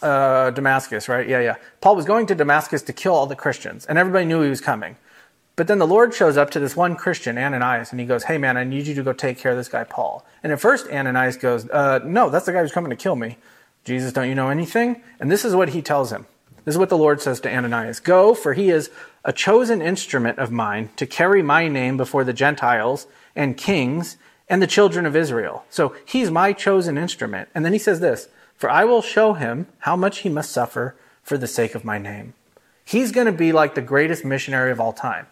uh, Damascus, right? Yeah, yeah. Paul was going to Damascus to kill all the Christians, and everybody knew he was coming. But then the Lord shows up to this one Christian, Ananias, and he goes, Hey, man, I need you to go take care of this guy, Paul. And at first, Ananias goes, uh, No, that's the guy who's coming to kill me. Jesus, don't you know anything? And this is what he tells him. This is what the Lord says to Ananias Go, for he is a chosen instrument of mine to carry my name before the Gentiles and kings and the children of Israel. So he's my chosen instrument. And then he says this for I will show him how much he must suffer for the sake of my name. He's going to be like the greatest missionary of all time.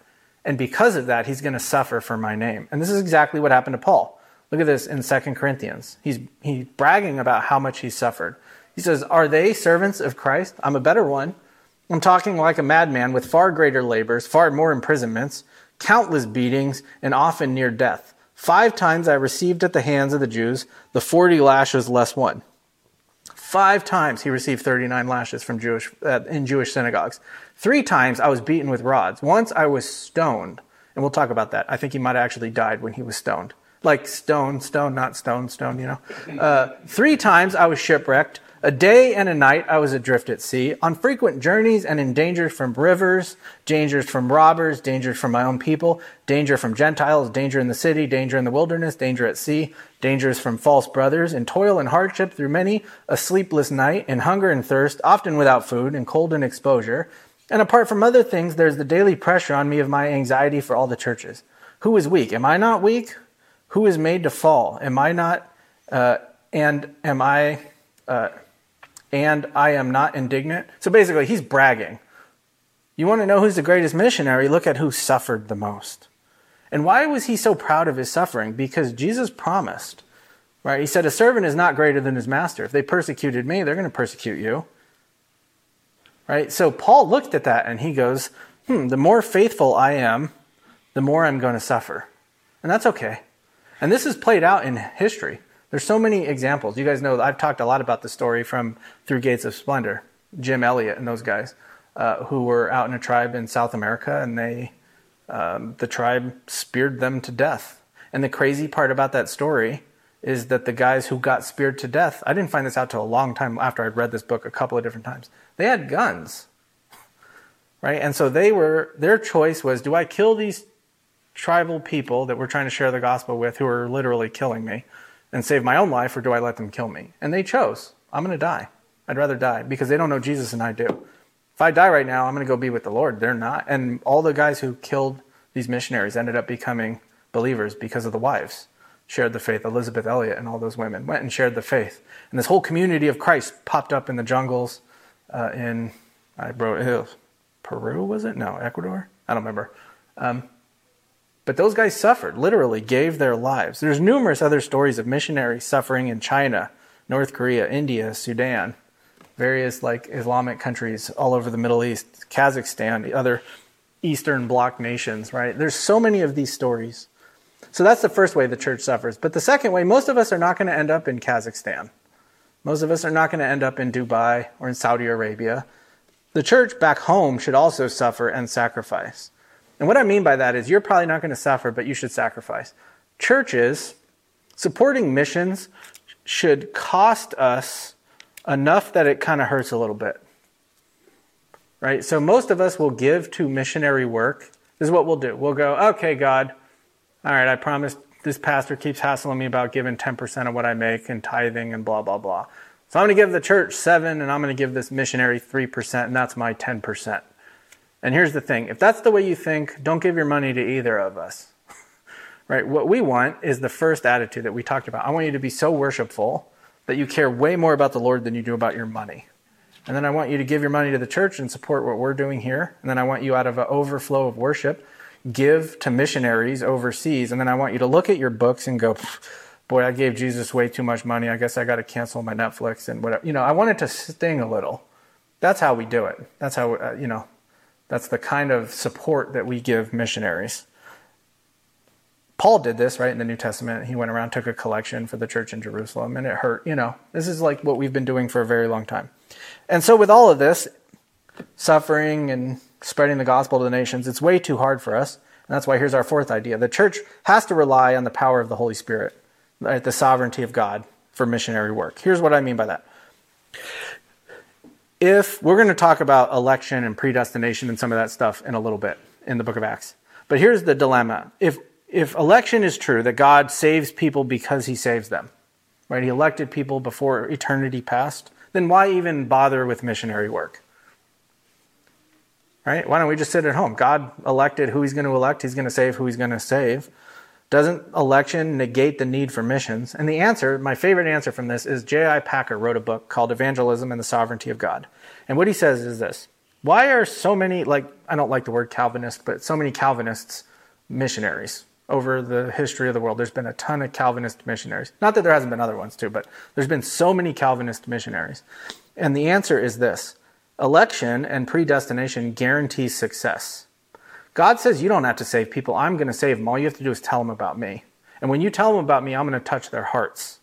And because of that, he's going to suffer for my name. And this is exactly what happened to Paul. Look at this in 2 Corinthians. He's, he's bragging about how much he suffered. He says, Are they servants of Christ? I'm a better one. I'm talking like a madman with far greater labors, far more imprisonments, countless beatings, and often near death. Five times I received at the hands of the Jews the 40 lashes less one. Five times he received 39 lashes from Jewish, uh, in Jewish synagogues. Three times I was beaten with rods. Once I was stoned. And we'll talk about that. I think he might have actually died when he was stoned. Like stone, stone, not stone, stone, you know. Uh, three times I was shipwrecked. A day and a night I was adrift at sea, on frequent journeys and in danger from rivers, dangers from robbers, dangers from my own people, danger from Gentiles, danger in the city, danger in the wilderness, danger at sea, dangers from false brothers, in toil and hardship through many a sleepless night, in hunger and thirst, often without food, in cold and exposure. And apart from other things, there's the daily pressure on me of my anxiety for all the churches. Who is weak? Am I not weak? Who is made to fall? Am I not? Uh, and am I? Uh, and I am not indignant. So basically, he's bragging. You want to know who's the greatest missionary? Look at who suffered the most. And why was he so proud of his suffering? Because Jesus promised, right? He said, A servant is not greater than his master. If they persecuted me, they're going to persecute you. Right? So Paul looked at that and he goes, Hmm, the more faithful I am, the more I'm going to suffer. And that's okay. And this is played out in history. There's so many examples. You guys know I've talked a lot about the story from Through Gates of Splendor, Jim Elliot and those guys, uh, who were out in a tribe in South America, and they um, the tribe speared them to death. And the crazy part about that story is that the guys who got speared to death, I didn't find this out till a long time after I'd read this book a couple of different times. They had guns. Right? And so they were their choice was do I kill these tribal people that we're trying to share the gospel with who are literally killing me? And save my own life, or do I let them kill me? And they chose, I'm going to die. I'd rather die because they don't know Jesus and I do. If I die right now, I'm going to go be with the Lord. They're not. And all the guys who killed these missionaries ended up becoming believers because of the wives. shared the faith. Elisabeth Elliot and all those women went and shared the faith. And this whole community of Christ popped up in the jungles uh, in, I wrote, Peru, was it? No, Ecuador? I don't remember. Um, but those guys suffered, literally gave their lives. There's numerous other stories of missionaries suffering in China, North Korea, India, Sudan, various like Islamic countries all over the Middle East, Kazakhstan, the other Eastern Bloc nations, right? There's so many of these stories. So that's the first way the church suffers. But the second way, most of us are not going to end up in Kazakhstan. Most of us are not going to end up in Dubai or in Saudi Arabia. The church back home should also suffer and sacrifice. And what I mean by that is you're probably not going to suffer, but you should sacrifice. Churches supporting missions should cost us enough that it kind of hurts a little bit. Right? So most of us will give to missionary work. This is what we'll do. We'll go, okay, God, all right, I promised this pastor keeps hassling me about giving 10% of what I make and tithing and blah, blah, blah. So I'm going to give the church seven and I'm going to give this missionary 3%, and that's my 10%. And here's the thing if that's the way you think, don't give your money to either of us. right? What we want is the first attitude that we talked about. I want you to be so worshipful that you care way more about the Lord than you do about your money. And then I want you to give your money to the church and support what we're doing here. And then I want you, out of an overflow of worship, give to missionaries overseas. And then I want you to look at your books and go, boy, I gave Jesus way too much money. I guess I got to cancel my Netflix and whatever. You know, I want it to sting a little. That's how we do it. That's how, uh, you know, that's the kind of support that we give missionaries. Paul did this, right, in the New Testament. He went around, took a collection for the church in Jerusalem, and it hurt. You know, this is like what we've been doing for a very long time. And so, with all of this, suffering and spreading the gospel to the nations, it's way too hard for us. And that's why here's our fourth idea. The church has to rely on the power of the Holy Spirit, right, the sovereignty of God for missionary work. Here's what I mean by that if we're going to talk about election and predestination and some of that stuff in a little bit in the book of Acts. But here's the dilemma. If if election is true that God saves people because he saves them, right? He elected people before eternity passed, then why even bother with missionary work? Right? Why don't we just sit at home? God elected who he's going to elect, he's going to save who he's going to save. Doesn't election negate the need for missions? And the answer, my favorite answer from this, is J.I. Packer wrote a book called Evangelism and the Sovereignty of God. And what he says is this Why are so many, like, I don't like the word Calvinist, but so many Calvinists missionaries over the history of the world? There's been a ton of Calvinist missionaries. Not that there hasn't been other ones too, but there's been so many Calvinist missionaries. And the answer is this election and predestination guarantees success. God says you don't have to save people. I'm going to save them. All you have to do is tell them about me. And when you tell them about me, I'm going to touch their hearts.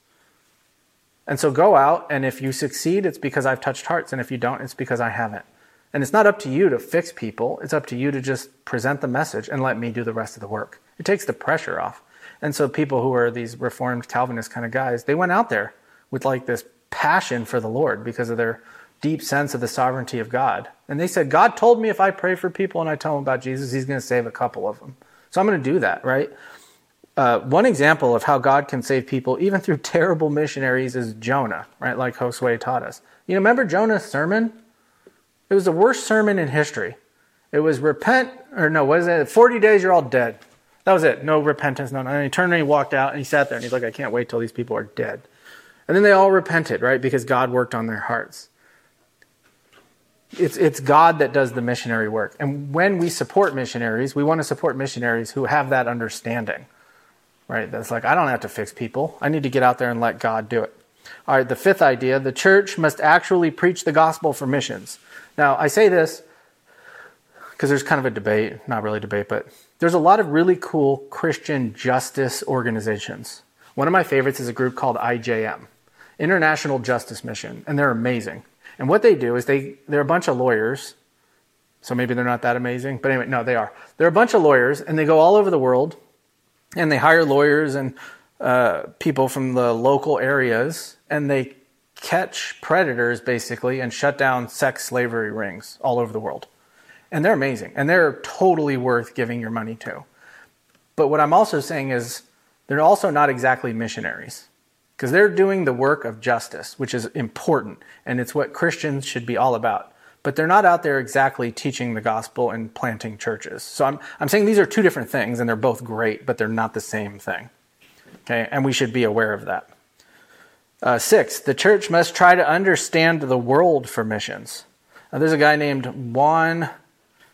And so go out, and if you succeed, it's because I've touched hearts. And if you don't, it's because I haven't. And it's not up to you to fix people, it's up to you to just present the message and let me do the rest of the work. It takes the pressure off. And so people who are these reformed Calvinist kind of guys, they went out there with like this passion for the Lord because of their deep sense of the sovereignty of God. And they said, God told me if I pray for people and I tell them about Jesus, he's going to save a couple of them. So I'm going to do that, right? Uh, one example of how God can save people, even through terrible missionaries, is Jonah, right? Like Josue taught us. You know, remember Jonah's sermon? It was the worst sermon in history. It was repent, or no, what is it? 40 days, you're all dead. That was it. No repentance, no. And he turned and he walked out and he sat there and he's like, I can't wait till these people are dead. And then they all repented, right? Because God worked on their hearts. It's, it's God that does the missionary work. And when we support missionaries, we want to support missionaries who have that understanding, right? That's like, I don't have to fix people. I need to get out there and let God do it. All right, the fifth idea the church must actually preach the gospel for missions. Now, I say this because there's kind of a debate, not really debate, but there's a lot of really cool Christian justice organizations. One of my favorites is a group called IJM, International Justice Mission, and they're amazing. And what they do is they they're a bunch of lawyers. So maybe they're not that amazing, but anyway, no, they are. They're a bunch of lawyers, and they go all over the world, and they hire lawyers and uh, people from the local areas, and they catch predators basically and shut down sex slavery rings all over the world. And they're amazing, and they're totally worth giving your money to. But what I'm also saying is they're also not exactly missionaries because they're doing the work of justice, which is important, and it's what Christians should be all about. But they're not out there exactly teaching the gospel and planting churches. So I'm, I'm saying these are two different things, and they're both great, but they're not the same thing. Okay, and we should be aware of that. Uh, six, the church must try to understand the world for missions. Now, there's a guy named Juan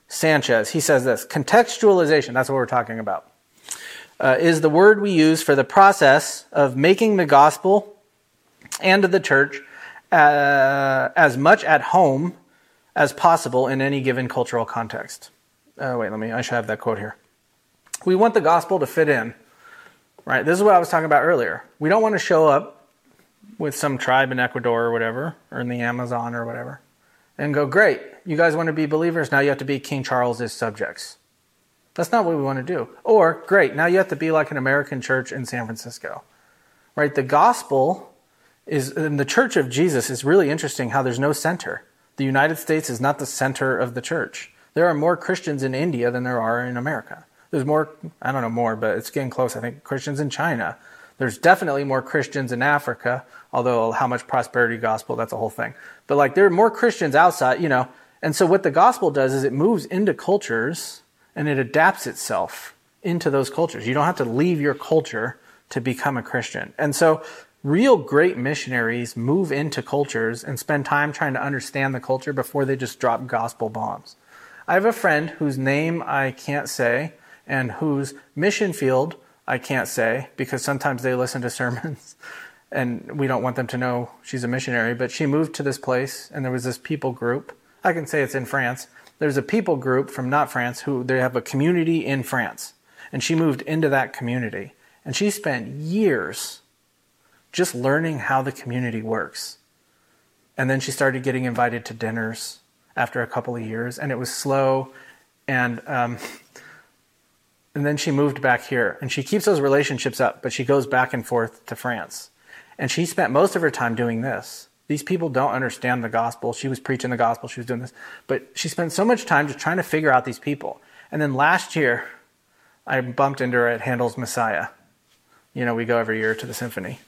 Sanchez. He says this contextualization, that's what we're talking about, uh, is the word we use for the process of making the gospel and the church uh, as much at home as possible in any given cultural context. Uh, wait, let me, I should have that quote here. We want the gospel to fit in, right? This is what I was talking about earlier. We don't want to show up with some tribe in Ecuador or whatever, or in the Amazon or whatever, and go, great, you guys want to be believers, now you have to be King Charles's subjects. That's not what we want to do. Or, great, now you have to be like an American church in San Francisco. Right? The gospel is, in the church of Jesus, is really interesting how there's no center. The United States is not the center of the church. There are more Christians in India than there are in America. There's more, I don't know more, but it's getting close. I think Christians in China. There's definitely more Christians in Africa, although how much prosperity gospel, that's a whole thing. But like there are more Christians outside, you know. And so what the gospel does is it moves into cultures and it adapts itself into those cultures. You don't have to leave your culture to become a Christian. And so real great missionaries move into cultures and spend time trying to understand the culture before they just drop gospel bombs. I have a friend whose name I can't say and whose mission field I can't say because sometimes they listen to sermons and we don't want them to know she's a missionary. But she moved to this place and there was this people group. I can say it's in France. There's a people group from not France who they have a community in France. And she moved into that community. And she spent years just learning how the community works. And then she started getting invited to dinners after a couple of years, and it was slow. And um, and then she moved back here, and she keeps those relationships up, but she goes back and forth to France. And she spent most of her time doing this. These people don't understand the gospel. She was preaching the gospel, she was doing this, but she spent so much time just trying to figure out these people. And then last year, I bumped into her at Handel's Messiah. You know, we go every year to the symphony.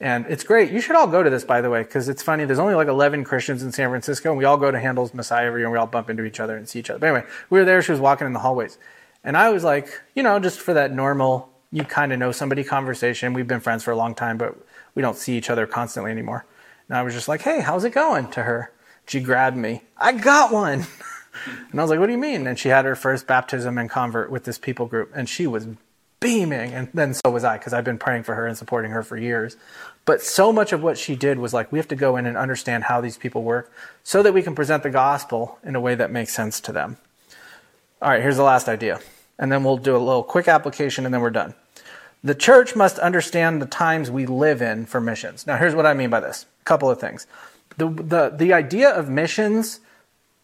And it's great. You should all go to this, by the way, because it's funny. There's only like 11 Christians in San Francisco, and we all go to Handel's Messiah every year, and we all bump into each other and see each other. But anyway, we were there. She was walking in the hallways. And I was like, you know, just for that normal, you kind of know somebody conversation. We've been friends for a long time, but we don't see each other constantly anymore. And I was just like, hey, how's it going to her? She grabbed me. I got one. and I was like, what do you mean? And she had her first baptism and convert with this people group. And she was beaming. And then so was I, because I've been praying for her and supporting her for years. But so much of what she did was like, we have to go in and understand how these people work so that we can present the gospel in a way that makes sense to them. All right, here's the last idea. And then we'll do a little quick application and then we're done. The church must understand the times we live in for missions. Now, here's what I mean by this a couple of things. The, the, the idea of missions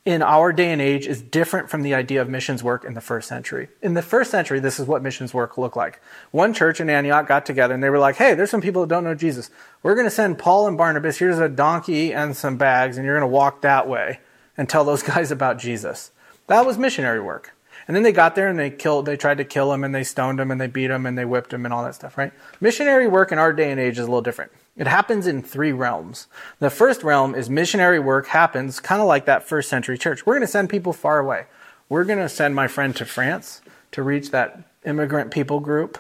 in our day and age is different from the idea of missions work in the first century. In the first century, this is what missions work looked like. One church in Antioch got together and they were like, hey, there's some people that don't know Jesus. We're going to send Paul and Barnabas. Here's a donkey and some bags, and you're going to walk that way and tell those guys about Jesus. That was missionary work. And then they got there and they killed, they tried to kill him and they stoned him and they beat him and they whipped him and all that stuff, right? Missionary work in our day and age is a little different. It happens in three realms. The first realm is missionary work happens kind of like that first century church. We're going to send people far away. We're going to send my friend to France to reach that immigrant people group.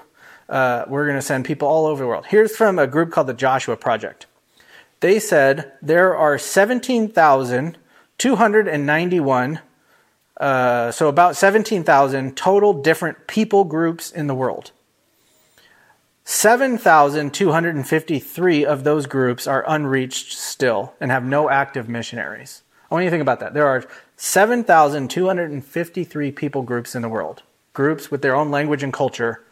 Uh, we're going to send people all over the world. Here's from a group called the Joshua Project. They said there are 17,291 uh, so about 17,000 total different people groups in the world. 7,253 of those groups are unreached still and have no active missionaries. I want you to think about that. There are 7,253 people groups in the world, groups with their own language and culture.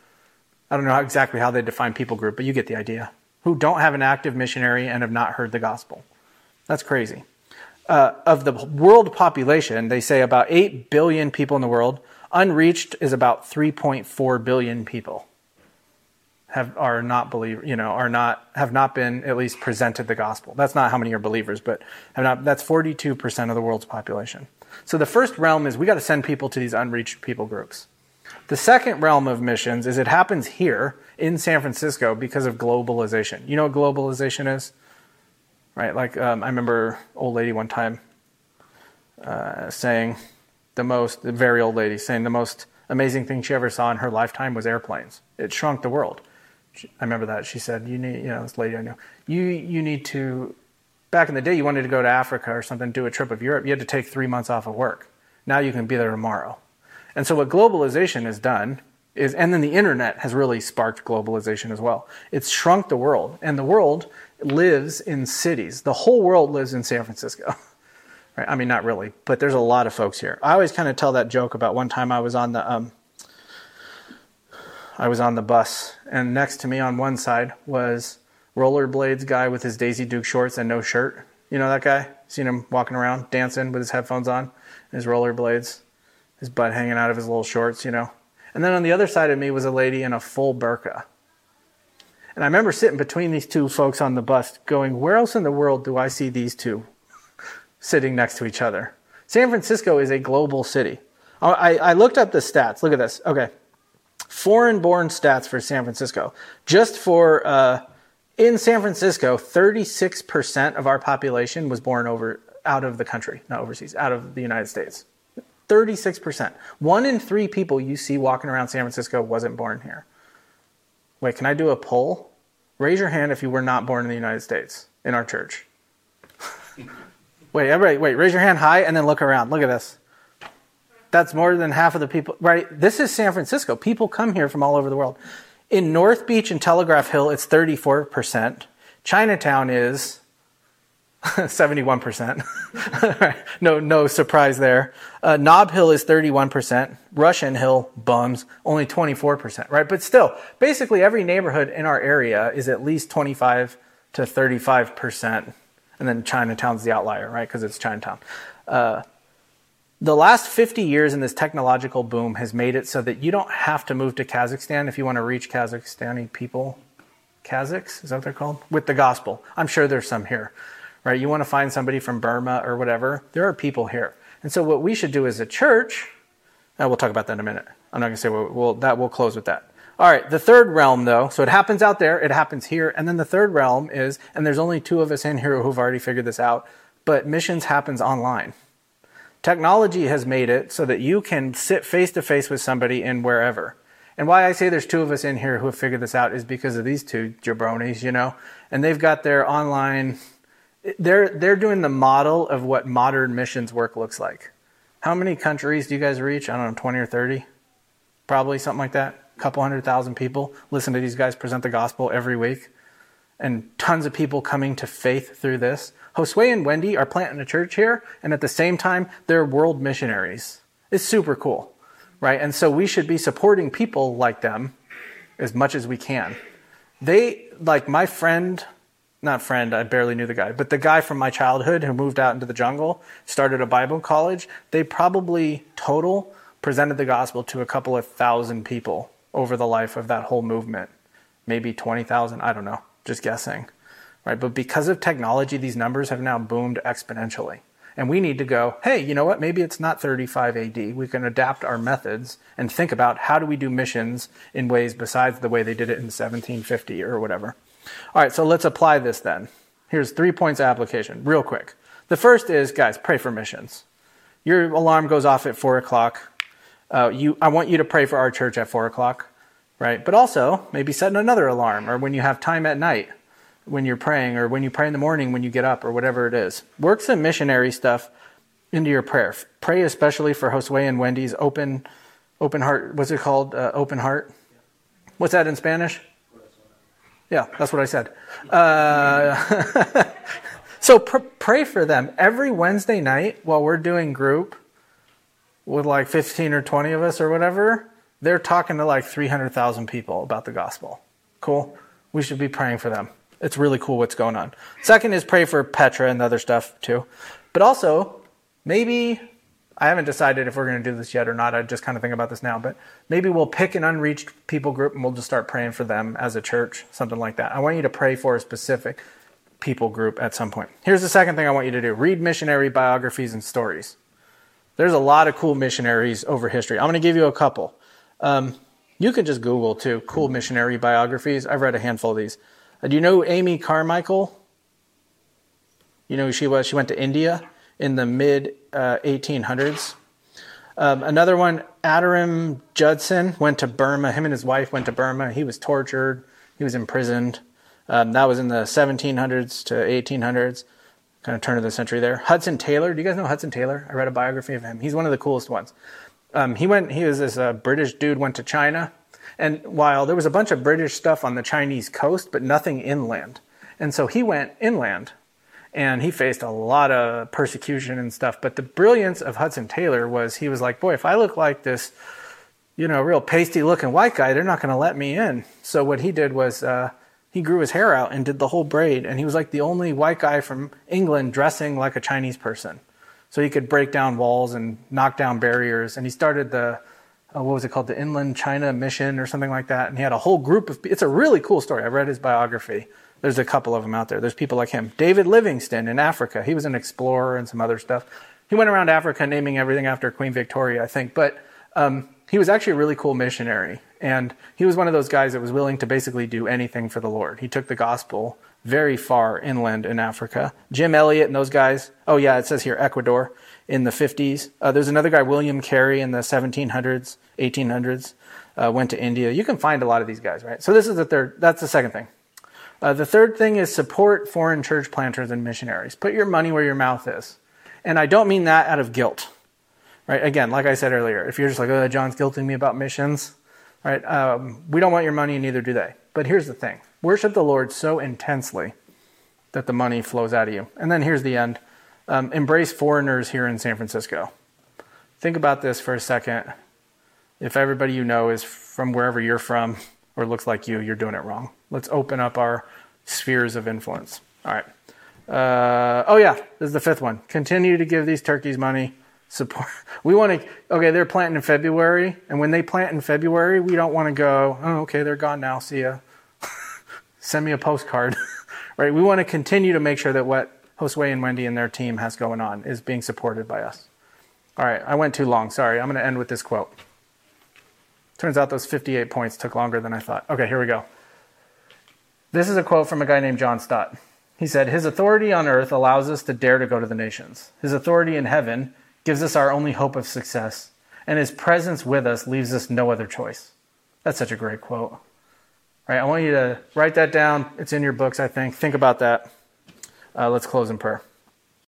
I don't know exactly how they define people group, but you get the idea. Who don't have an active missionary and have not heard the gospel. That's crazy uh, of the world population, they say about 8 billion people in the world. Unreached is about 3.4 billion people have are not believe you know are not have not been at least presented the gospel. That's not how many are believers, but have not. That's 42 percent of the world's population. So the first realm is we got to send people to these unreached people groups. The second realm of missions is it happens here in San Francisco because of globalization. You know what globalization is? Right? Like um, I remember old lady one time uh, saying the most, the very old lady saying the most amazing thing she ever saw in her lifetime was airplanes. It shrunk the world. She, I remember that. She said, "You need, you know, this lady I know. You you need to." Back in the day, you wanted to go to Africa or something, do a trip of Europe. You had to take three months off of work. Now you can be there tomorrow. And so what globalization has done is, and then the internet has really sparked globalization as well. It's shrunk the world, and the world lives in cities. The whole world lives in San Francisco. Right? I mean, not really, but there's a lot of folks here. I always kind of tell that joke about one time I was on the um, I was on the bus, and next to me on one side was rollerblades guy with his Daisy Duke shorts and no shirt. You know that guy? Seen him walking around dancing with his headphones on, his rollerblades, his butt hanging out of his little shorts. You know. And then on the other side of me was a lady in a full burqa. And I remember sitting between these two folks on the bus, going, "Where else in the world do I see these two sitting next to each other. San Francisco is a global city. I, I looked up the stats. Look at this. Okay. Foreign born stats for San Francisco. Just for, uh, in San Francisco, 36% of our population was born over out of the country, not overseas, out of the United States. 36%. One in three people you see walking around San Francisco wasn't born here. Wait, can I do a poll? Raise your hand if you were not born in the United States in our church. Wait, everybody, wait, raise your hand high and then look around. Look at this. That's more than half of the people, right? This is San Francisco. People come here from all over the world. In North Beach and Telegraph Hill, it's 34%. Chinatown is 71%. no, no surprise there. Uh, Nob Hill is 31%. Russian Hill, bums, only 24%, right? But still, basically every neighborhood in our area is at least 25 to 35% and then Chinatown's the outlier, right? Because it's Chinatown. Uh, the last 50 years in this technological boom has made it so that you don't have to move to Kazakhstan if you want to reach Kazakhstani people. Kazakhs, is that what they're called? With the gospel. I'm sure there's some here, right? You want to find somebody from Burma or whatever. There are people here. And so what we should do as a church, and we'll talk about that in a minute. I'm not going to say we'll, we'll, that. We'll close with that. All right, the third realm, though, so it happens out there, it happens here, and then the third realm is, and there's only two of us in here who've already figured this out, but missions happens online. Technology has made it so that you can sit face to face with somebody in wherever. And why I say there's two of us in here who have figured this out is because of these two jabronis, you know, and they've got their online. They're they're doing the model of what modern missions work looks like. How many countries do you guys reach? I don't know, 20 or 30, probably something like that a couple hundred thousand people listen to these guys present the gospel every week, and tons of people coming to faith through this. Josue and Wendy are planting a church here, and at the same time, they're world missionaries. It's super cool, right? And so we should be supporting people like them as much as we can. They, like my friend, not friend, I barely knew the guy, but the guy from my childhood who moved out into the jungle, started a Bible college, they probably total presented the gospel to a couple of thousand people over the life of that whole movement. Maybe 20,000, I don't know, just guessing. Right? But because of technology, these numbers have now boomed exponentially. And we need to go, hey, you know what? Maybe it's not 35 AD. We can adapt our methods and think about how do we do missions in ways besides the way they did it in 1750 or whatever. All right, so let's apply this then. Here's three points of application, real quick. The first is, guys, pray for missions. Your alarm goes off at 4 o'clock uh, you, I want you to pray for our church at four o'clock, right? But also maybe set another alarm or when you have time at night when you're praying or when you pray in the morning when you get up or whatever it is. Work some missionary stuff into your prayer. Pray especially for Josue and Wendy's open, open heart. What's it called? Uh, open heart. What's that in Spanish? Yeah, that's what I said. Uh, so pr- pray for them every Wednesday night while we're doing group with like 15 or 20 of us or whatever, they're talking to like 300,000 people about the gospel. Cool? We should be praying for them. It's really cool what's going on. Second is pray for Petra and other stuff too. But also, maybe, I haven't decided if we're going to do this yet or not. I just kind of think about this now, but maybe we'll pick an unreached people group and we'll just start praying for them as a church, something like that. I want you to pray for a specific people group at some point. Here's the second thing I want you to do read missionary biographies and stories. There's a lot of cool missionaries over history. I'm going to give you a couple. Um, you can just Google too, cool missionary biographies. I've read a handful of these. Uh, do you know Amy Carmichael? You know who she was? She went to India in the mid uh, 1800s. Um, another one, Adoniram Judson, went to Burma. Him and his wife went to Burma. He was tortured, He was imprisoned. Um, that was in the 1700s to 1800s, kind of turn of the century there. Hudson Taylor. Do you guys know Hudson Taylor? I read a biography of him. He's one of the coolest ones. Um, he went. He was this uh, British dude. Went to China, and while there was a bunch of British stuff on the Chinese coast, but nothing inland, and so he went inland, and he faced a lot of persecution and stuff. But the brilliance of Hudson Taylor was he was like, boy, if I look like this, you know, real pasty looking white guy, they're not going to let me in. So what he did was. Uh, he grew his hair out and did the whole braid, and he was like the only white guy from England dressing like a Chinese person so he could break down walls and knock down barriers. And he started the uh, what was it called, the Inland China Mission or something like that. And he had a whole group of. It's a really cool story. I read his biography. There's a couple of them out there. There's people like him. David Livingstone in Africa. He was an explorer and some other stuff. He went around Africa naming everything after Queen Victoria, I think. But um, he was actually a really cool missionary. And he was one of those guys that was willing to basically do anything for the Lord. He took the gospel very far inland in Africa. Jim Elliot and those guys. Oh, yeah, it says here Ecuador in the 50s. Uh, there's another guy, William Carey, in the 1700s, 1800s, uh, went to India. You can find a lot of these guys, right? So this is the third, that's the second thing. Uh, the third thing is support foreign church planters and missionaries. Put your money where your mouth is. And I don't mean that out of guilt, right? Again, like I said earlier, if you're just like, oh, John's guilting me about missions, right? Um, we don't want your money, and neither do they. But here's the thing worship the Lord so intensely that the money flows out of you. And then here's the end um, embrace foreigners here in San Francisco. Think about this for a second. If everybody you know is from wherever you're from or looks like you, you're doing it wrong. Let's open up our spheres of influence. All right. Uh, oh, yeah, this is the fifth one. Continue to give these turkeys money. Support. We want to, okay, they're planting in February. And when they plant in February, we don't want to go, oh, okay, they're gone now. See ya send me a postcard, right? We want to continue to make sure that what Josue and Wendy and their team has going on is being supported by us. All right, I went too long. Sorry. I'm going to end with this quote. Turns out those 58 points took longer than I thought. Okay, here we go. This is a quote from a guy named John Stott. He said, His authority on earth allows us to dare to go to the nations. His authority in heaven gives us our only hope of success. And his presence with us leaves us no other choice. That's such a great quote. Right, I want you to write that down. It's in your books, I think. Think about that. Uh, let's close in prayer.